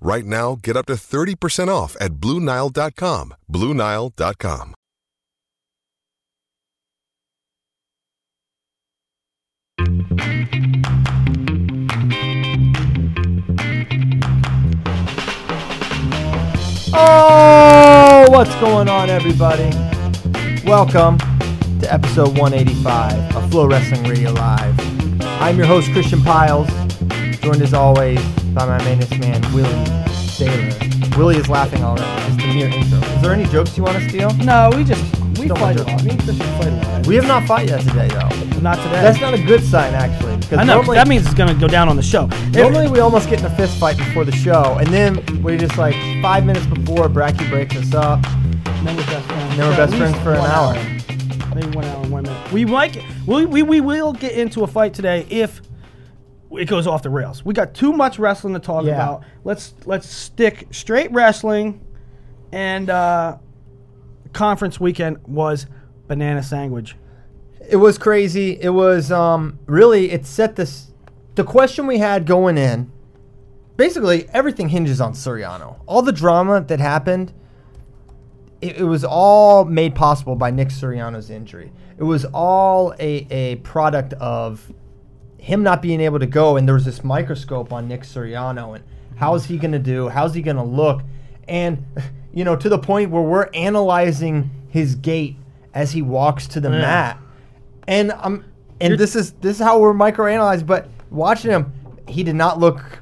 Right now, get up to 30% off at BlueNile.com. BlueNile.com. Oh, what's going on, everybody? Welcome to episode 185 of FloWrestling Radio Live. I'm your host, Christian Pyles, joined as always by my mainest man, Willie Saylor. Willie is laughing already. It's the mere intro. Is there any jokes you want to steal? No, we just we Don't fight a lot. Me and Christian fight a lot. We have not fought yet today, though. not today. That's not a good sign, actually. Because I know. 'cause Normally, that means it's gonna go down on the show. Normally we almost get in a fist fight before the show, and then we just like five minutes before Bracky breaks us up. And then we're best friends. Then we're best friends for an hour. Maybe one hour and one minute. We might. get- We, we we will get into a fight today if it goes off the rails. We got too much wrestling to talk Yeah. about. Let's let's stick straight wrestling, and uh, conference weekend was banana sandwich. It was crazy. It was um, really it set this the question we had going in. Basically, everything hinges on Suriano. All the drama that happened, it, it was all made possible by Nick Suriano's injury. It was all a, a product of him not being able to go, and there was this microscope on Nick Suriano, and how's he going to do? How's he going to look? And you know, to the point where we're analyzing his gait as he walks to the Yeah. mat, and um, and this is this is how we're microanalyzed. But watching him, he did not look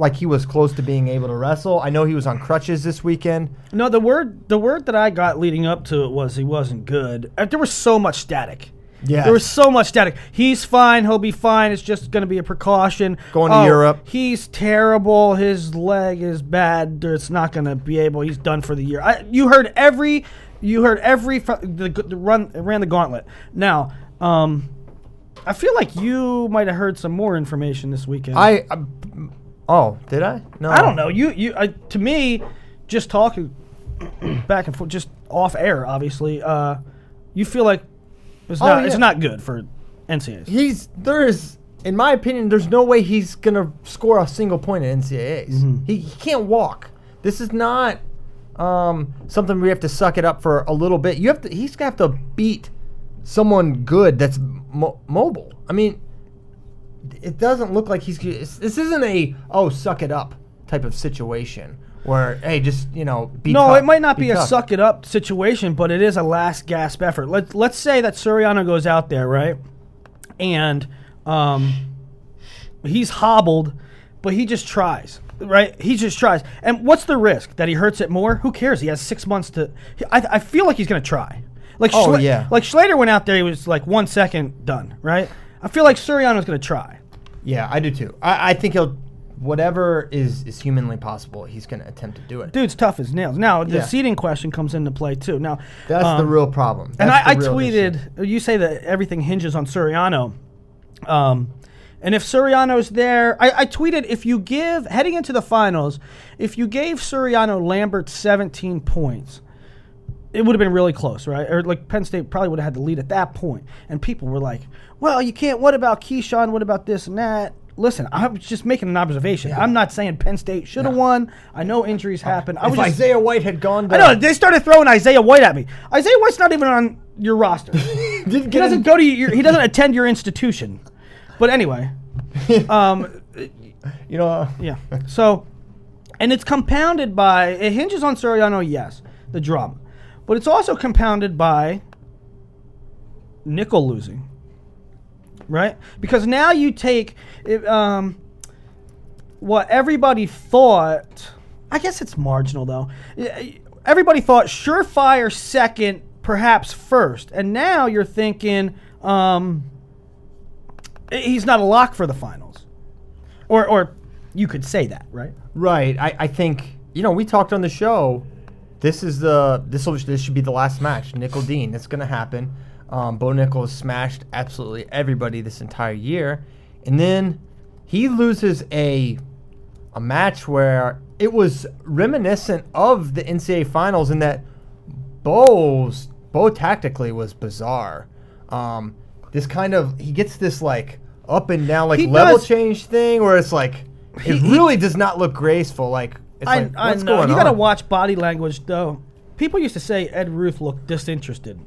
like he was close to being able to wrestle. I know he was on crutches this weekend. No, the word the word that I got leading up to it was he wasn't good. Uh, There was so much static. Yeah, There was so much static. He's fine. He'll be fine. It's just going to be a precaution. Going to Oh, Europe. He's terrible. His leg is bad. It's not going to be able. He's done for the year. I, you heard every. You heard every the, the run ran the gauntlet. Now, um, I feel like you might have heard some more information this weekend. I, I oh, did I? No, I don't know. You you I, to me, just talking back and forth, just off air, obviously. Uh, you feel like it's Oh, not yeah. it's not good for NCAAs. He's there is, in my opinion, there's no way he's gonna score a single point at NCAA's. Mm-hmm. He, he can't walk. This is not um, something we have to suck it up for a little bit. You have to. He's gonna have to beat someone good that's mo- mobile. I mean, it doesn't look like he's. This isn't a oh suck it up type of situation where hey just you know be no, tough, it might not be, a tough. suck it up situation, but it is a last gasp effort. Let let's say that Suriano goes out there, right, and um, he's hobbled, but he just tries. Right, he just tries, and what's the risk that he hurts it more? Who cares? He has six months to. I, I feel like he's gonna try. Like Oh, Schla- yeah. like Schlater went out there, he was like one second done. Right, I feel like Suriano's gonna try. Yeah, I do too. I, I think he'll whatever is is humanly possible, he's gonna attempt to do it. Dude's tough as nails. Now the Yeah. seating question comes into play too. Now That's the um, real problem. And That's I, I the real issue. tweeted, you say that everything hinges on Suriano. Um, and if Suriano's there, I, I tweeted if you give, heading into the finals, if you gave Suriano Lambert 17 points, it would have been really close, right? Or like Penn State probably would have had the lead at that point. And people were like, well, you can't, what about Keyshawn? What about this and that? Listen, I was just making an observation. I'm not saying Penn State should have won. I know injuries happen. I If was just, Isaiah White had gone to I know they started throwing Isaiah White at me. Isaiah White's not even on your roster. he doesn't go to your. He doesn't attend your institution. But anyway, um, you know yeah. So, and it's compounded by it hinges on Suriano, yes, the drama, but it's also compounded by Nickal losing, right? Because now you take it, um, what everybody thought. I guess it's marginal though. Everybody thought surefire second, perhaps first, and now you're thinking um, he's not a lock for the finals, or or you could say that, right? Right. I, I think you know we talked on the show. This is the this will this should be the last match. Nickal Dean. It's gonna happen. Um, Bo Nickal has smashed absolutely everybody this entire year, and then he loses a a match where it was reminiscent of the NCAA finals in that Bo's Bo tactically was bizarre. Um, this kind of he gets this like up and down like He level does- change thing where it's like it he- really does not look graceful. Like it's I, like I what's know. going You on? got to watch body language, though. People used to say Ed Ruth looked disinterested.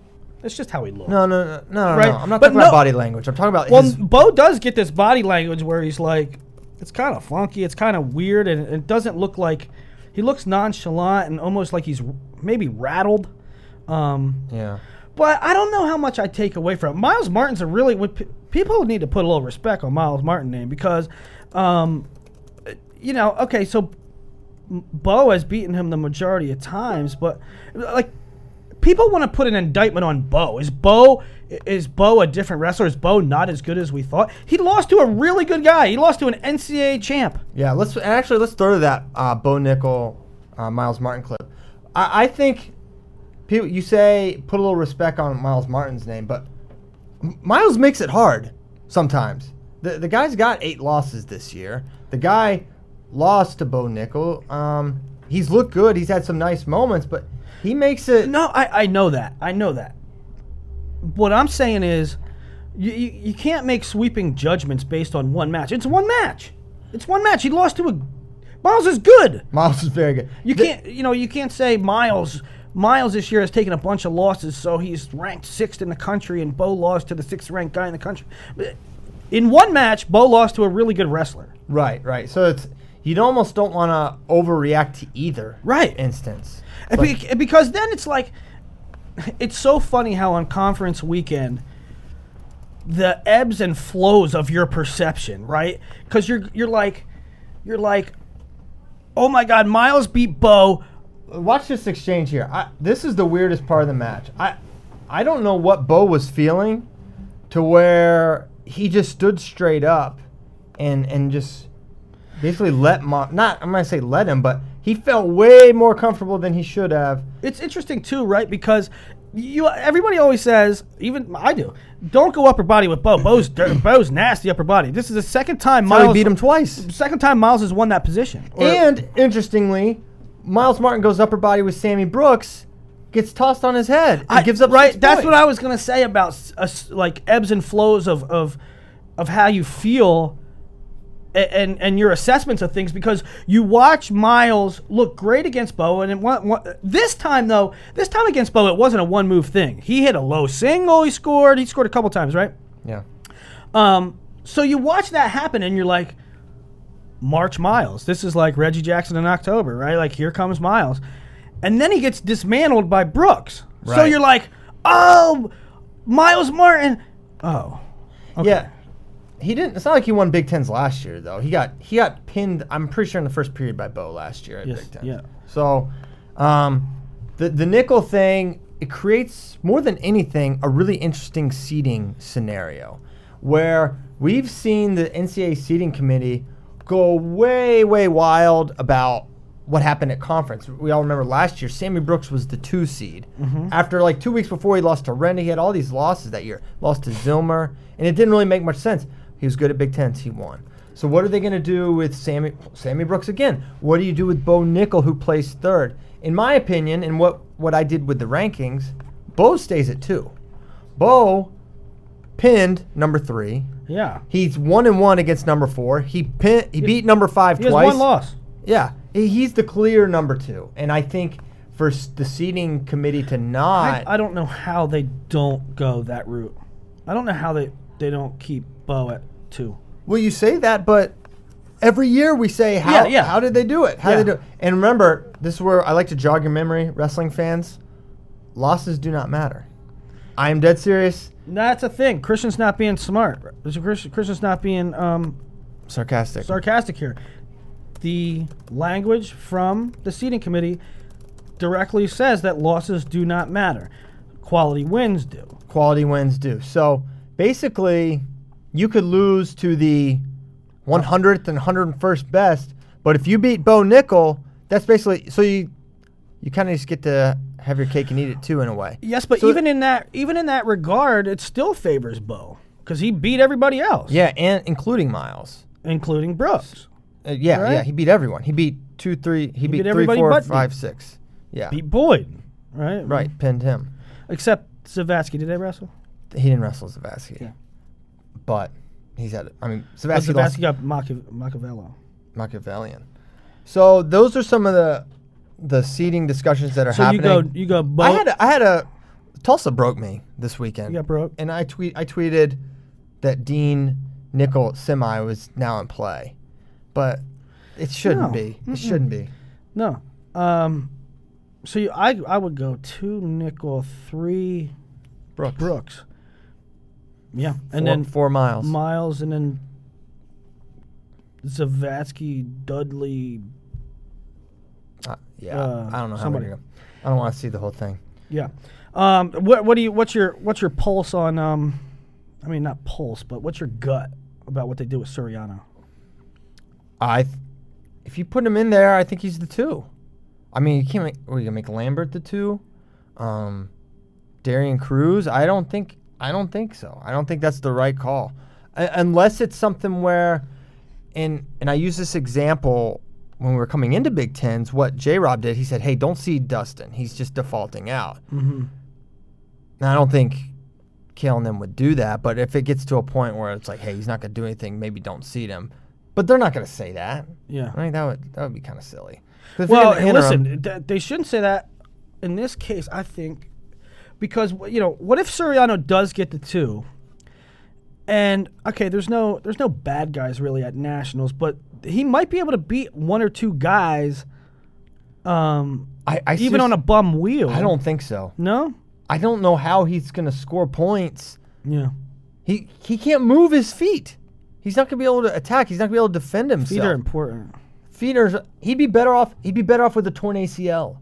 That's just how he looked. No, no, no, no, no, Right, no. I'm not but talking about body language. I'm talking about Well, his. Bo does get this body language where he's like, it's kind of funky, it's kind of weird, and it doesn't look like he looks nonchalant and almost like he's maybe rattled. Um, Yeah. but I don't know how much I take away from it. Myles Martin's a really people need to put a little respect on Myles Martin name because, um, you know, okay, so Bo has beaten him the majority of times, but like people want to put an indictment on Bo. Is Bo is Bo a different wrestler? Is Bo not as good as we thought? He lost to a really good guy. He lost to an NCAA champ. Yeah, let's actually let's throw to that uh, Bo Nickal, uh, Myles Martin clip. I, I think people you say put a little respect on Myles Martin's name, but Myles makes it hard sometimes. The the guy's got eight losses this year. The guy lost to Bo Nickal. Um, he's looked good. He's had some nice moments, but he makes it. No, I, I know that. I know that. What I'm saying is, you, you, you can't make sweeping judgments based on one match. It's one match. It's one match. He lost to a. Myles is good. Myles is very good. You The- can't, you know, you can't say Myles. Myles this year has taken a bunch of losses, so he's ranked sixth in the country, and Bo lost to the sixth ranked guy in the country. In one match, Bo lost to a really good wrestler. Right, right. So it's you almost don't want to overreact to either Right. instance. Be- because then it's like, it's so funny how on conference weekend, the ebbs and flows of your perception, right? Because you're you're like, you're like, oh my God, Myles beat Bo. Watch this exchange here. I, this is the weirdest part of the match. I I don't know what Bo was feeling to where he just stood straight up and and just basically let not I'm gonna say let him, but he felt way more comfortable than he should have. It's interesting too, right? Because you everybody always says, even I do, don't go upper body with Bo. Bo's Bo's nasty upper body. This is the second time Myles beat him twice. Second time Myles has won that position. And interestingly, Myles Martin goes upper body with Sammy Brooks, gets tossed on his head, I, gives up right. That's points. what I was gonna say about us, like ebbs and flows of of of how you feel. And and your assessments of things because you watch Myles look great against Bo and it, wa- wa- this time though this time against Bo it wasn't a one move thing he hit a low single he scored he scored a couple times right Yeah. um, so you watch that happen and you're like, March Myles. This is like Reggie Jackson in October, right? Like here comes Myles. And then he gets dismantled by Brooks. So you're like, oh, Myles Martin. Oh. Okay. Yeah. He didn't. It's not like he won Big Tens last year, though. He got he got pinned. I'm pretty sure in the first period by Bo last year at Yes, Big Ten. yeah. So, um, the the Nickal thing it creates more than anything a really interesting seating scenario, where we've seen the NCAA seating committee go way way wild about what happened at conference. We all remember last year, Sammy Brooks was the two seed. After like two weeks before he lost to Renda, he had all these losses that year. Lost to Zilmer, and it didn't really make much sense. He was good at Big Tens, he won. So what are they going to do with Sammy Sammy Brooks again? What do you do with Bo Nickal, who placed third? In my opinion, and what what I did with the rankings, Bo stays at two. Bo pinned number three. Yeah. He's one and one against number four. He pin, he beat number five He has twice. one loss. Yeah, he's the clear number two, and I think for the seating committee to I, not, I don't know how they don't go that route. I don't know how they, they don't keep Bo at two. well, you say that, but every year we say how Yeah, yeah. how did they do it? How did they do it? And remember, this is where I like to jog your memory, wrestling fans. Losses do not matter. I'm dead serious. That's a thing. Christian's not being smart. Christian's not being um, Sarcastic. sarcastic here. The language from the seating committee directly says that losses do not matter. Quality wins do. Quality wins do. So basically, you could lose to the 100th and 101st best, but if you beat Bo Nickal, that's basically so you you kind of just get to have your cake and eat it too in a way. Yes, but So- even in that even in that regard, it still favors Bo because he beat everybody else, Yeah, and including Myles. including Brooks. Uh, yeah, Right? yeah, he beat everyone. He beat two, three. He, beat, beat three, four, five, six. Yeah, Beat Boyd, right? right. Pinned him. Except Zavatsky. Did they wrestle? He didn't wrestle Zavatsky. Yeah. But he's had. I mean, Zavatsky lost Zavatsky got Machi- Machiavello. Machiavellian. So those are some of the the seating discussions that are So you happening. go, you go. Bo, I had a, I had a Tulsa broke me this weekend. You got broke? and I tweet I tweeted that Dean Nickal semi was now in play, but it shouldn't No. be. It shouldn't be. no. Um, so you, I I would go two Nickal, three Brooks. Brooks. Yeah, and four, then four Myles. Myles, and then Zavatsky, Dudley. Uh, yeah, uh, I don't know how somebody. many. I don't want to see the whole thing. Yeah. Um, what what do you what's your what's your pulse on um, I mean not pulse, but what's your gut about what they do with Suriano? I, th- if you put him in there, I think he's the two. I mean, you can't make. Are you gonna make Lambert the two? Um, Darian Cruz? I don't think. I don't think so. I don't think that's the right call, U- unless it's something where, and and I use this example when we were coming into Big Tens. What J. Rob did, he said, "Hey, don't see Dustin. He's just defaulting out." Mm-hmm. Now I don't think Cael and them would do that, but if it gets to a point where it's like, "Hey, he's not gonna do anything," maybe don't seat him. But they're not gonna say that. Yeah. I think that would that would be kind of silly. Well, interim- listen, th- they shouldn't say that in this case. I think because you know what if Suriano does get the two, and okay, there's no there's no bad guys really at nationals, but he might be able to beat one or two guys, um, I, I even on a bum wheel. I don't think so. no. I don't know how he's gonna score points. Yeah, He he can't move his feet. He's not gonna be able to attack. He's not gonna be able to defend himself. feet are important. Feet are- He'd be better off. He'd be better off with a torn ACL.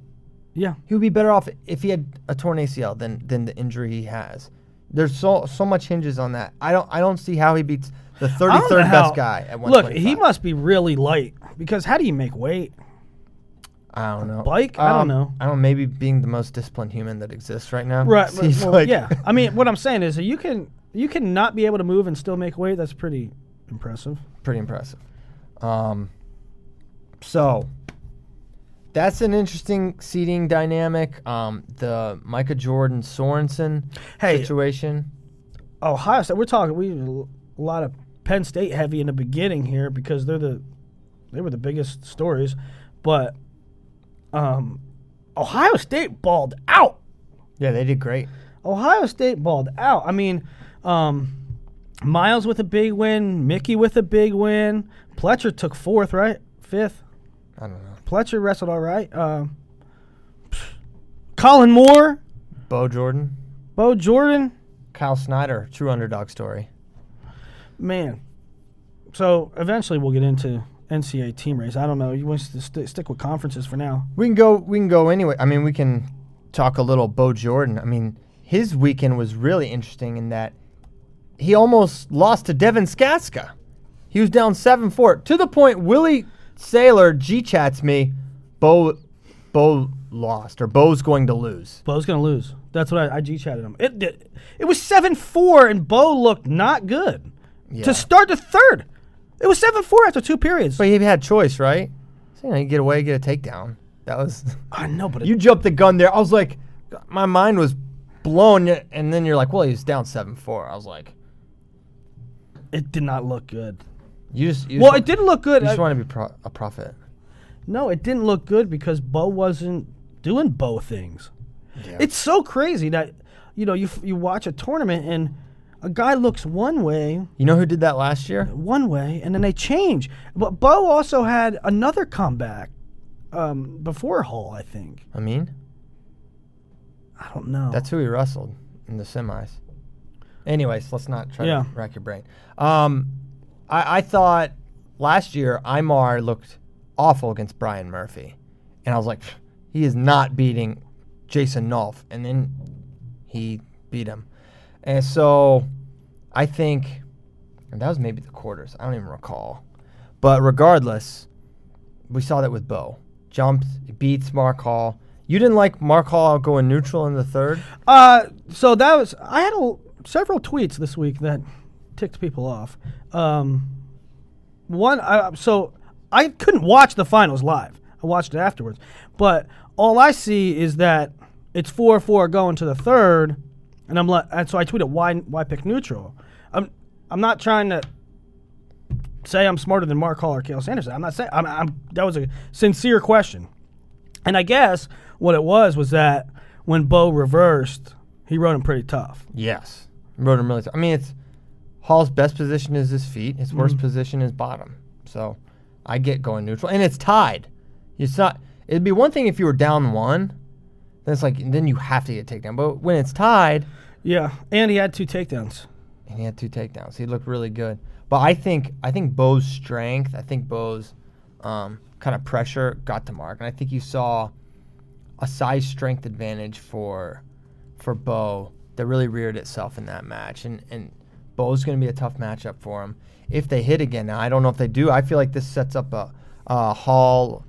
Yeah, He would be better off if he had a torn ACL than than the injury he has. There's so so much hinges on that. I don't I don't see how he beats the I don't 33rd how- best guy at one. Look, he must be really light because how do you make weight? I don't know. bike? I don't Um, know. I don't. Maybe being the most disciplined human that exists right now. Right. Well, like- yeah. I mean, what I'm saying is that you can you can not be able to move and still make weight. That's pretty impressive. pretty impressive. Um, so that's an interesting seating dynamic. Um, the Micah Jordan Sorensen Hey. situation. Ohio State. We're talking. We a lot of Penn State heavy in the beginning here because they're the they were the biggest stories, but um, Ohio State balled out. Yeah, they did great. Ohio State balled out. I mean, um, Myles with a big win, Mickey with a big win. Pletcher took fourth, right? Fifth. I don't know. Pletcher wrestled all right. Um, Colin Moore, Bo Jordan, Bo Jordan, Kyle Snyder, true underdog story. man. So eventually we'll get into NCAA team race. I don't know. You want to st- stick with conferences for now? We can go. We can go anyway. I mean, we can talk a little Bo Jordan. I mean, his weekend was really interesting in that he almost lost to Devin Skatzka. He was down seven four to the point Willie Saylor G chats me, Bo, Bo lost or Bo's going to lose. Bo's gonna lose. That's what I, I G chatted him. It did. It was seven four, and Bo looked not good Yeah. to start the third. It was seven four after two periods. But he had choice, right? So, you know, you get away, get a takedown. That was I know, but you jumped the gun there. I was like, my mind was blown, and then you're like, well, he's down seven four. I was like, it did not look good. You just you Well, just, it didn't look good. You just I- want to be pro- a prophet. No, it didn't look good because Bo wasn't doing Bo things. It's so crazy that you know you f- you watch a tournament and a guy looks one way, You know who did that last year? one way, and then they change. But Bo also had another comeback um, before Hall, I think. I mean, I don't know. that's who he wrestled. in the semis. Anyways, let's not try Yeah. to rack your brain. Um, I, I thought last year Imar looked awful against Brian Murphy, and I was like, he is not beating Jason Nolf, and then he beat him, and so I think and that was maybe the quarters. I don't even recall, but regardless, we saw that with Bo. Jumps, beats Mark Hall. You didn't like Mark Hall going neutral in the third? Uh, so that was I had a, several tweets this week that ticked people off. Um, one, uh, so I couldn't watch the finals live. I watched it afterwards, but all I see is that it's four four going to the third, and I'm like, and so I tweeted why why pick neutral. I'm I'm not trying to say I'm smarter than Mark Hall or Cael Sanderson. I'm not saying I'm, I'm that was a sincere question. And I guess what it was was that when Bo reversed, he rode him pretty tough. Yes. Rode him really. I mean, it's Hall's best position is his feet. His worst position is bottom. So I get going neutral, and it's tied. It's not. It'd be one thing if you were down one. Then it's like then you have to get takedown. But when it's tied, Yeah, and he had two takedowns. and he had two takedowns. He looked really good. But I think I think Bo's strength, I think Bo's um, kind of pressure got to Mark, and I think you saw a size strength advantage for for Bo that really reared itself in that match, and and Bo's going to be a tough matchup for him if they hit again. Now I don't know if they do. I feel like this sets up a, a Hall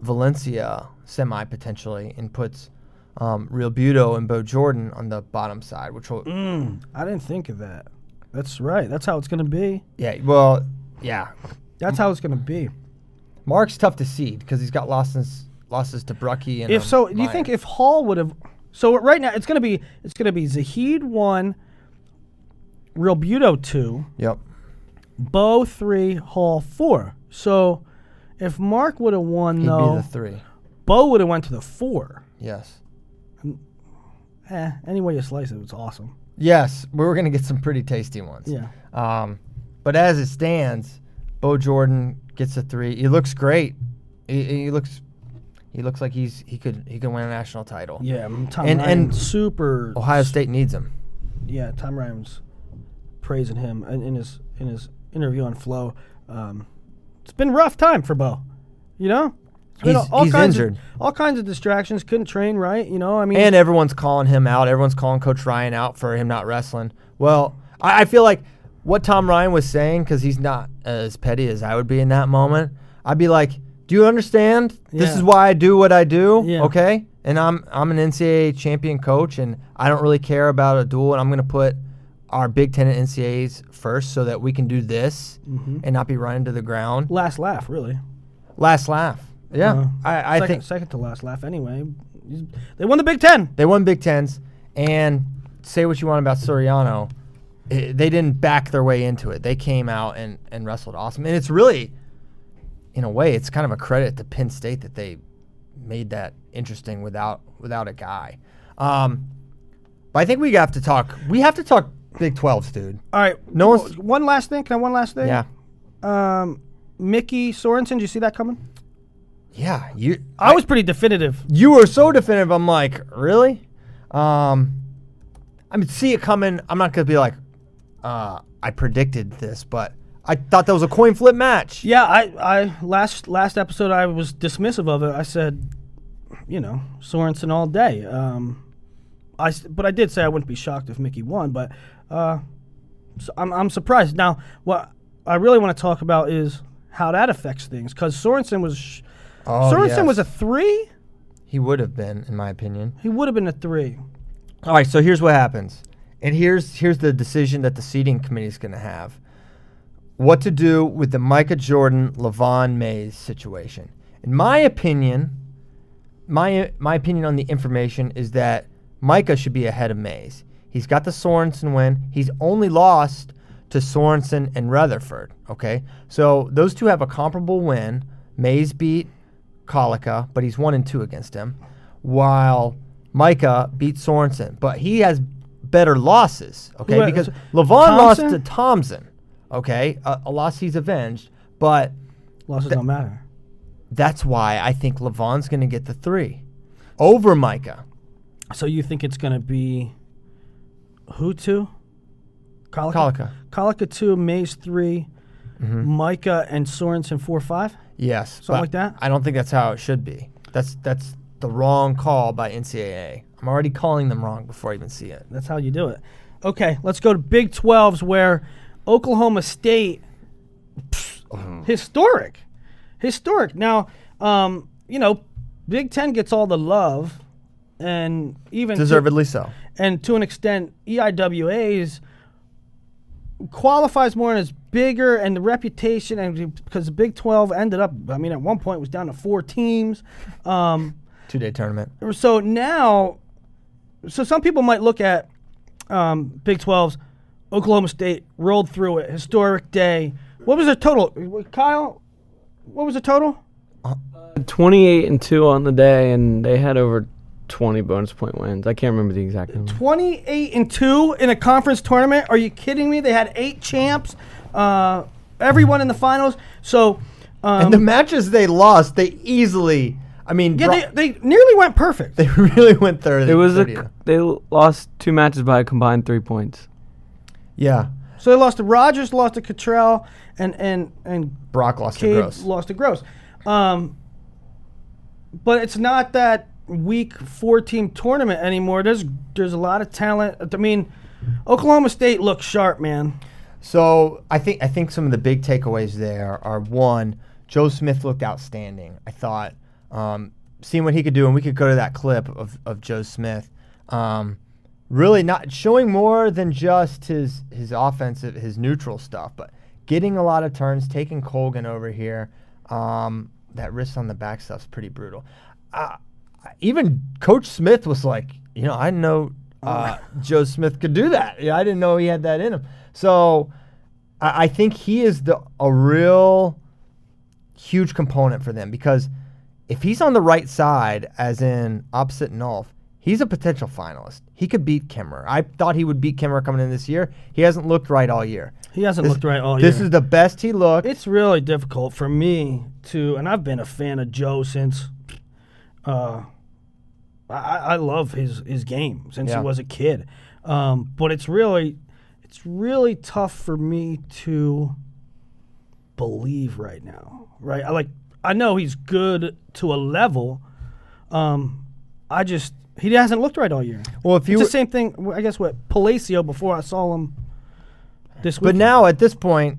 Valencia semi potentially, and puts. Um, Real Buto and Bo Jordan on the bottom side, which will I didn't think of that. That's right. That's how it's going to be. Yeah, well, yeah. That's how it's going to be. Mark's tough to seed because he's got losses losses to Brucky and If um, so, do you think if Hall would have? So right now it's going to be it's going to be Zahid one, Real Buto two, Yep. Bo three, Hall four. So if Mark would have won He'd though, be the three. Bo would have went to the four. Yes. Eh, any way you slice it, it's awesome. Yes, we were gonna get some pretty tasty ones. Yeah. Um, but as it stands, Bo Jordan gets a three. He looks great. He, he looks. He looks like he's he could he could win a national title. Yeah, Tom And- Ryan, and super. Ohio State needs him. Yeah, Tom Ryan was praising him in, in his in his interview on Flow. Um, it's been rough time for Bo. You know, It's been He's- all he's kinds injured. Of, all kinds of distractions. Couldn't train right. You know, I mean, And everyone's calling him out. Everyone's calling Coach Ryan out for him not wrestling. Well, I, I feel like what Tom Ryan was saying, because he's not as petty as I would be in that moment, I'd be like, Do you understand? This is why I do what I do. Yeah. Okay? And I'm I'm an NCAA champion coach and I don't really care about a duel and I'm gonna put our Big Ten and NCAAs first so that we can do this Mm-hmm. and not be running to the ground. last laugh really. Last laugh. Yeah. Uh, I, I second, think second to last laugh. Anyway, they won the Big Ten. They won Big Tens, and say what you want about Suriano, i they didn't back their way into it. They came out and, and wrestled awesome, and it's really, in a way, it's kind of a credit to Penn State that they made that interesting without without a guy. Um, but I think we have to talk. We have to talk Big Twelves, dude. All right. No one's- One last thing. Can I one last thing? Yeah, Um, Mickey Sorensen. Did you see that coming? yeah. You I was pretty definitive. you were so definitive. I'm like, really? Um, I mean, see it coming. I'm not gonna be like, uh, I predicted this, but I thought that was a coin flip match. Yeah, I, I last last episode I was dismissive of it. I said, you know, Sorensen all day. Um, I but I did say I wouldn't be shocked if Mickey won. But uh, so I'm I'm surprised. Now, what I really want to talk about is how that affects things because Sorensen was sh- Oh, Sorensen yes. was a three. He would have been, in my opinion. He would have been a three. All right, so here's what happens, and here's here's the decision that the seating committee is gonna have. What to do with the Micah Jordan, Levon Mays situation? In my opinion, my my opinion on the information is that Micah should be ahead of Mays. He's got the Sorensen win. He's only lost to Sorensen and Retherford. Okay, so those two have a comparable win. Mays beat Kolika, but he's one and two against him, while Micah beat Sorensen, but he has better losses. Okay, because Levon lost to Thompson. Okay, a, a loss he's avenged, but Losses don't matter. that's why I think Levon's going to get the three over Micah. So you think it's going to be who two? Kalika. Kalika. Kalika two, Mays 3 Micah and Sorensen four five. Yes, Something but like that? I don't think that's how it should be. That's that's the wrong call by NCAA. I'm already calling them wrong before I even see it. That's how you do it. Okay, let's go to Big 12s where Oklahoma State, pfft, historic. Historic. Now, um, you know, Big 10 gets all the love and even to- Deservedly so. And to an extent, EIWA's qualifies more and is bigger, and the reputation, and because the Big 12 ended up, I mean, at one point it was down to four teams. Um, Two day tournament. so now, so some people might look at um, Big 12's Oklahoma State rolled through it, historic day. What was the total, Kyle? What was the total? 28 and 2 on the day, and they had over 20 bonus point wins. I can't remember the exact number. 28 and 2 in a conference tournament. Are you kidding me? They had eight champs, uh, everyone in the finals. So, um, and the matches they lost, they easily. I mean, yeah, dro- they, they nearly went perfect. they really went third. It was a, 30. c- they lost two matches by a combined three points. yeah. so they lost to Rogers, lost to Cottrell, and and and Brock lost to Gross. lost to Gross. Um, but it's not that weak four team tournament anymore. There's there's a lot of talent. I mean, Oklahoma State looks sharp, man. So I think I think some of the big takeaways there are one, Joe Smith looked outstanding. I thought um, seeing what he could do, and we could go to that clip of, of Joe Smith. Um, really not showing more than just his his offensive, his neutral stuff, but getting a lot of turns, taking Colgan over here. Um, that wrist on the back stuff's pretty brutal. Uh, even Coach Smith was like, you know, I didn't know uh, Joe Smith could do that. Yeah, I didn't know he had that in him. So I, I think he is the a real huge component for them because if he's on the right side, as in opposite Nolf, he's a potential finalist. He could beat Kimmer. I thought he would beat Kimmer coming in this year. He hasn't looked right all year. He hasn't This- looked right all This year. This is the best he looked. it's really difficult for me to, and I've been a fan of Joe since. Uh, I, I love his his game since Yeah. he was a kid, um, but it's really, it's really tough for me to believe right now. Right, I like I know he's good to a level. Um, I just he hasn't looked right all year. well, if you It's the same thing. I guess what Palacio before I saw him this week. But now at this point,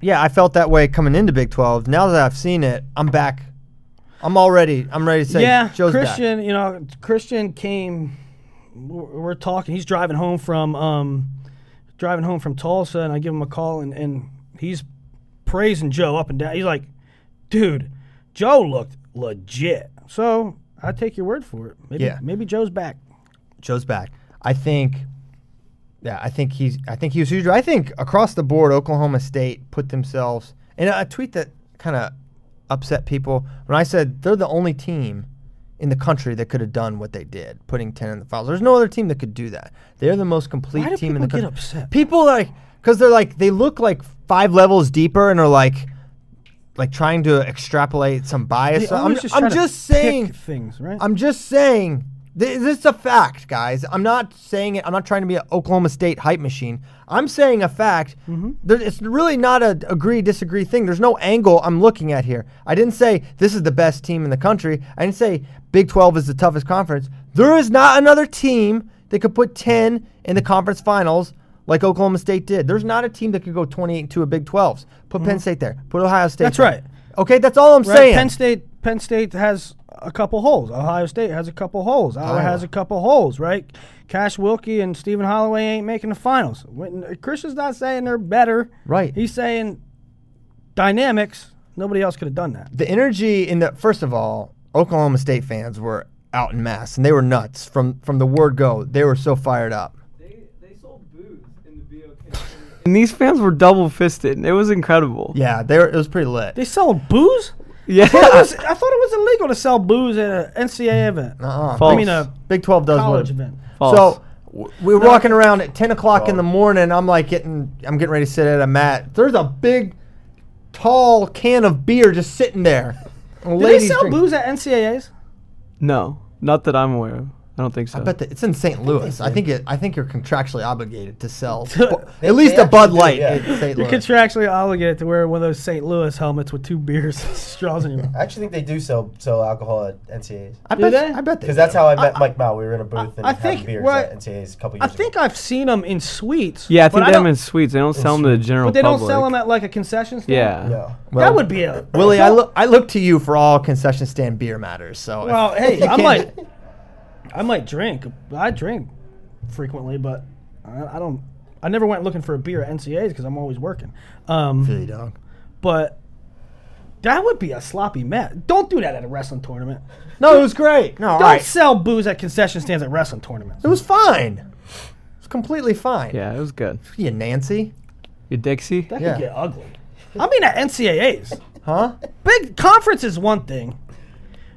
yeah, I felt that way coming into Big 12. Now that I've seen it, I'm back. I'm already. I'm ready to say, yeah, Joe's back. Christian. You know, Christian came. We're we're talking. He's driving home from um, driving home from Tulsa, and I give him a call, and, and he's praising Joe up and down. He's like, "Dude, Joe looked legit." So I take your word for it. Maybe Yeah. maybe Joe's back. Joe's back. I think. Yeah, I think he's. I think he was huge. I think across the board, Oklahoma State put themselves. And a tweet that kind of upset people when I said they're the only team in the country that could have done what they did, putting ten in the finals. There's no other team that could do that. They're the most complete Why do team in the people get upset? People like because they're like they look like five levels deeper and are like like trying to extrapolate some bias. They I'm, just I'm just pick saying things, right? I'm just saying this is a fact, guys. I'm not saying it. I'm not trying to be an Oklahoma State hype machine. I'm saying a fact. Mm-hmm. There, it's really not a agree disagree thing. There's no angle I'm looking at here. I didn't say this is the best team in the country. I didn't say Big 12 is the toughest conference. There is not another team that could put 10 in the conference finals like Oklahoma State did. There's not a team that could go 28 to a Big 12s. Put Penn State there. Put Ohio State. Mm-hmm. That's there. right. Okay, that's all I'm right? saying. Penn State Penn State has a couple holes. Ohio State has a couple holes. Iowa oh. Iowa. has a couple holes, right? Cash Wilcke and Stephen Holloway ain't making the finals. When- Christian's not saying they're better. Right. He's saying dynamics. Nobody else could have done that. the energy in the first of all, Oklahoma State fans were out in mass and they were nuts from from the word go. They were so fired up. They, they sold booze in the BOK. and these fans were double fisted. It was incredible. Yeah, they were, it was pretty lit. They sell booze? Yeah. I thought, it was, I thought it was illegal to sell booze at an NCAA event. Uh-uh. False. I mean, a Big Twelve does college what. event. False. So w- we were walking around at ten o'clock in the morning. I'm like getting, I'm getting ready to sit at a mat. There's a big, tall can of beer just sitting there. Do they sell booze at NCAAs? no, not that I'm aware of. I don't think so. I bet that it's in St. Louis. I think it. I think you're contractually obligated to sell They- at least a Bud actually do, Light yeah. in St. You're Louis. contractually obligated to wear one of those St. Louis helmets with two beers straws in your mouth. I actually think they do sell sell alcohol at NCAs I Do bet. they? I bet they Because that's do. how I met Mike Mao. We were in a booth and I having think- beers what- at NCAAs a couple I years think ago. I've seen them in suites. yeah, I but think they don't- have them in suites. They don't sell them to the general But they don't public. sell them at like a concession stand. Yeah. Yeah. Well, that would be a Willie, I look. I look to you for all concession stand beer matters. So if- Well, hey, I can't- might, I might drink. I drink frequently, but I, I don't. I never went looking for a beer at NCA's because I'm always working. Um, Feel you, dog. but that would be a sloppy mess. Don't do that at a wrestling tournament. No, it was great. No, all Don't right. sell booze at concession stands at wrestling tournaments. It was fine. It was completely fine. Yeah, it was good. You Nancy, You Dixie? That Yeah. could get ugly. I mean, at NCAA's, huh? big conference is one thing.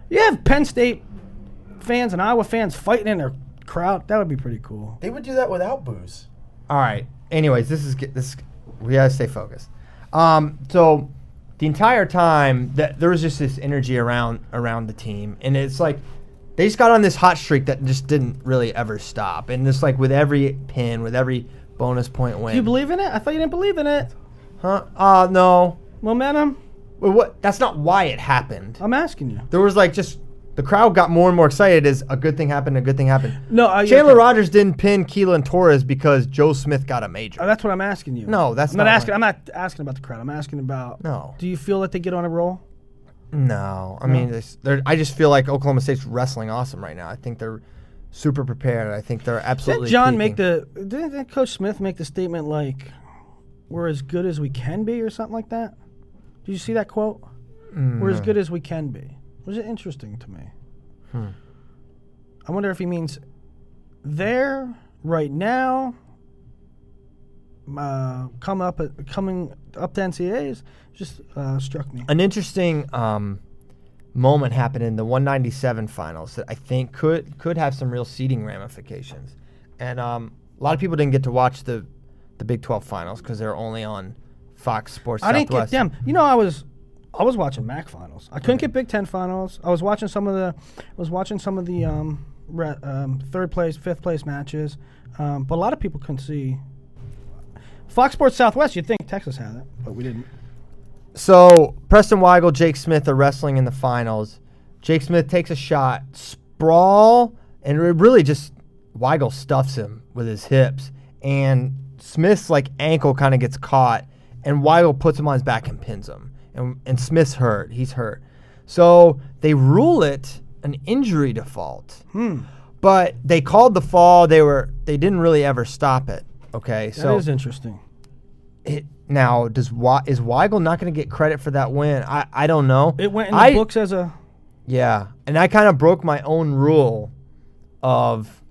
You have Penn State fans and Iowa fans fighting in their crowd. That would be pretty cool. They would do that without booze. All right. Anyways, this is this. We gotta stay focused. Um. So the entire time that there was just this energy around around the team, and it's like they just got on this hot streak that just didn't really ever stop, and just like with every pin, with every bonus point win. Do you believe in it? I thought you didn't believe in it. Huh? Uh no. Momentum. Well, what? That's not why it happened. I'm asking you. There was like just the crowd got more and more excited as a good thing happened, a good thing happened. No, I, Chandler okay. Rogers didn't pin Keelan Torres because Joe Smith got a major. Oh, that's what I'm asking you. No, that's I'm not, not asking. what- I'm not asking about the crowd. I'm asking about. No. Do you feel that they get on a roll? No, I mean, they're, I just feel like Oklahoma State's wrestling awesome right now. I think they're super prepared. I think they're absolutely. Did John make the? Didn't didn't Coach Smith make the statement like, "We're as good as we can be" or something like that? Did you see that quote? We're as mm. good as we can be. Was it interesting to me? I wonder if he means there right now. Uh, come up at, coming up to NCAA's just uh, struck me. an interesting um, moment happened in the 197 finals that I think could could have some real seeding ramifications. And um, a lot of people didn't get to watch the the Big 12 finals because they're only on Fox Sports I didn't get them. You know, I was I was watching MAC finals. I couldn't get Big Ten finals. I was watching some of the I was watching some of the um, re, um, third place, fifth place matches. Um, but a lot of people couldn't see. Fox Sports Southwest. You'd think Texas had it, but we didn't. So Preston Weigel, Jake Smith are wrestling in the finals. Jake Smith takes a shot, sprawl, and it really just Weigel stuffs him with his hips, and Smith's like ankle kind of gets caught, and Weigel puts him on his back and pins him, and and Smith's hurt. He's hurt. So they rule it an injury default. Hmm. But they called the fall. They were they didn't really ever stop it. Okay, That so is interesting. it, now does is Weigel not going to get credit for that win? I, I don't know. It went in the books as a. Yeah, and I kind of broke my own rule of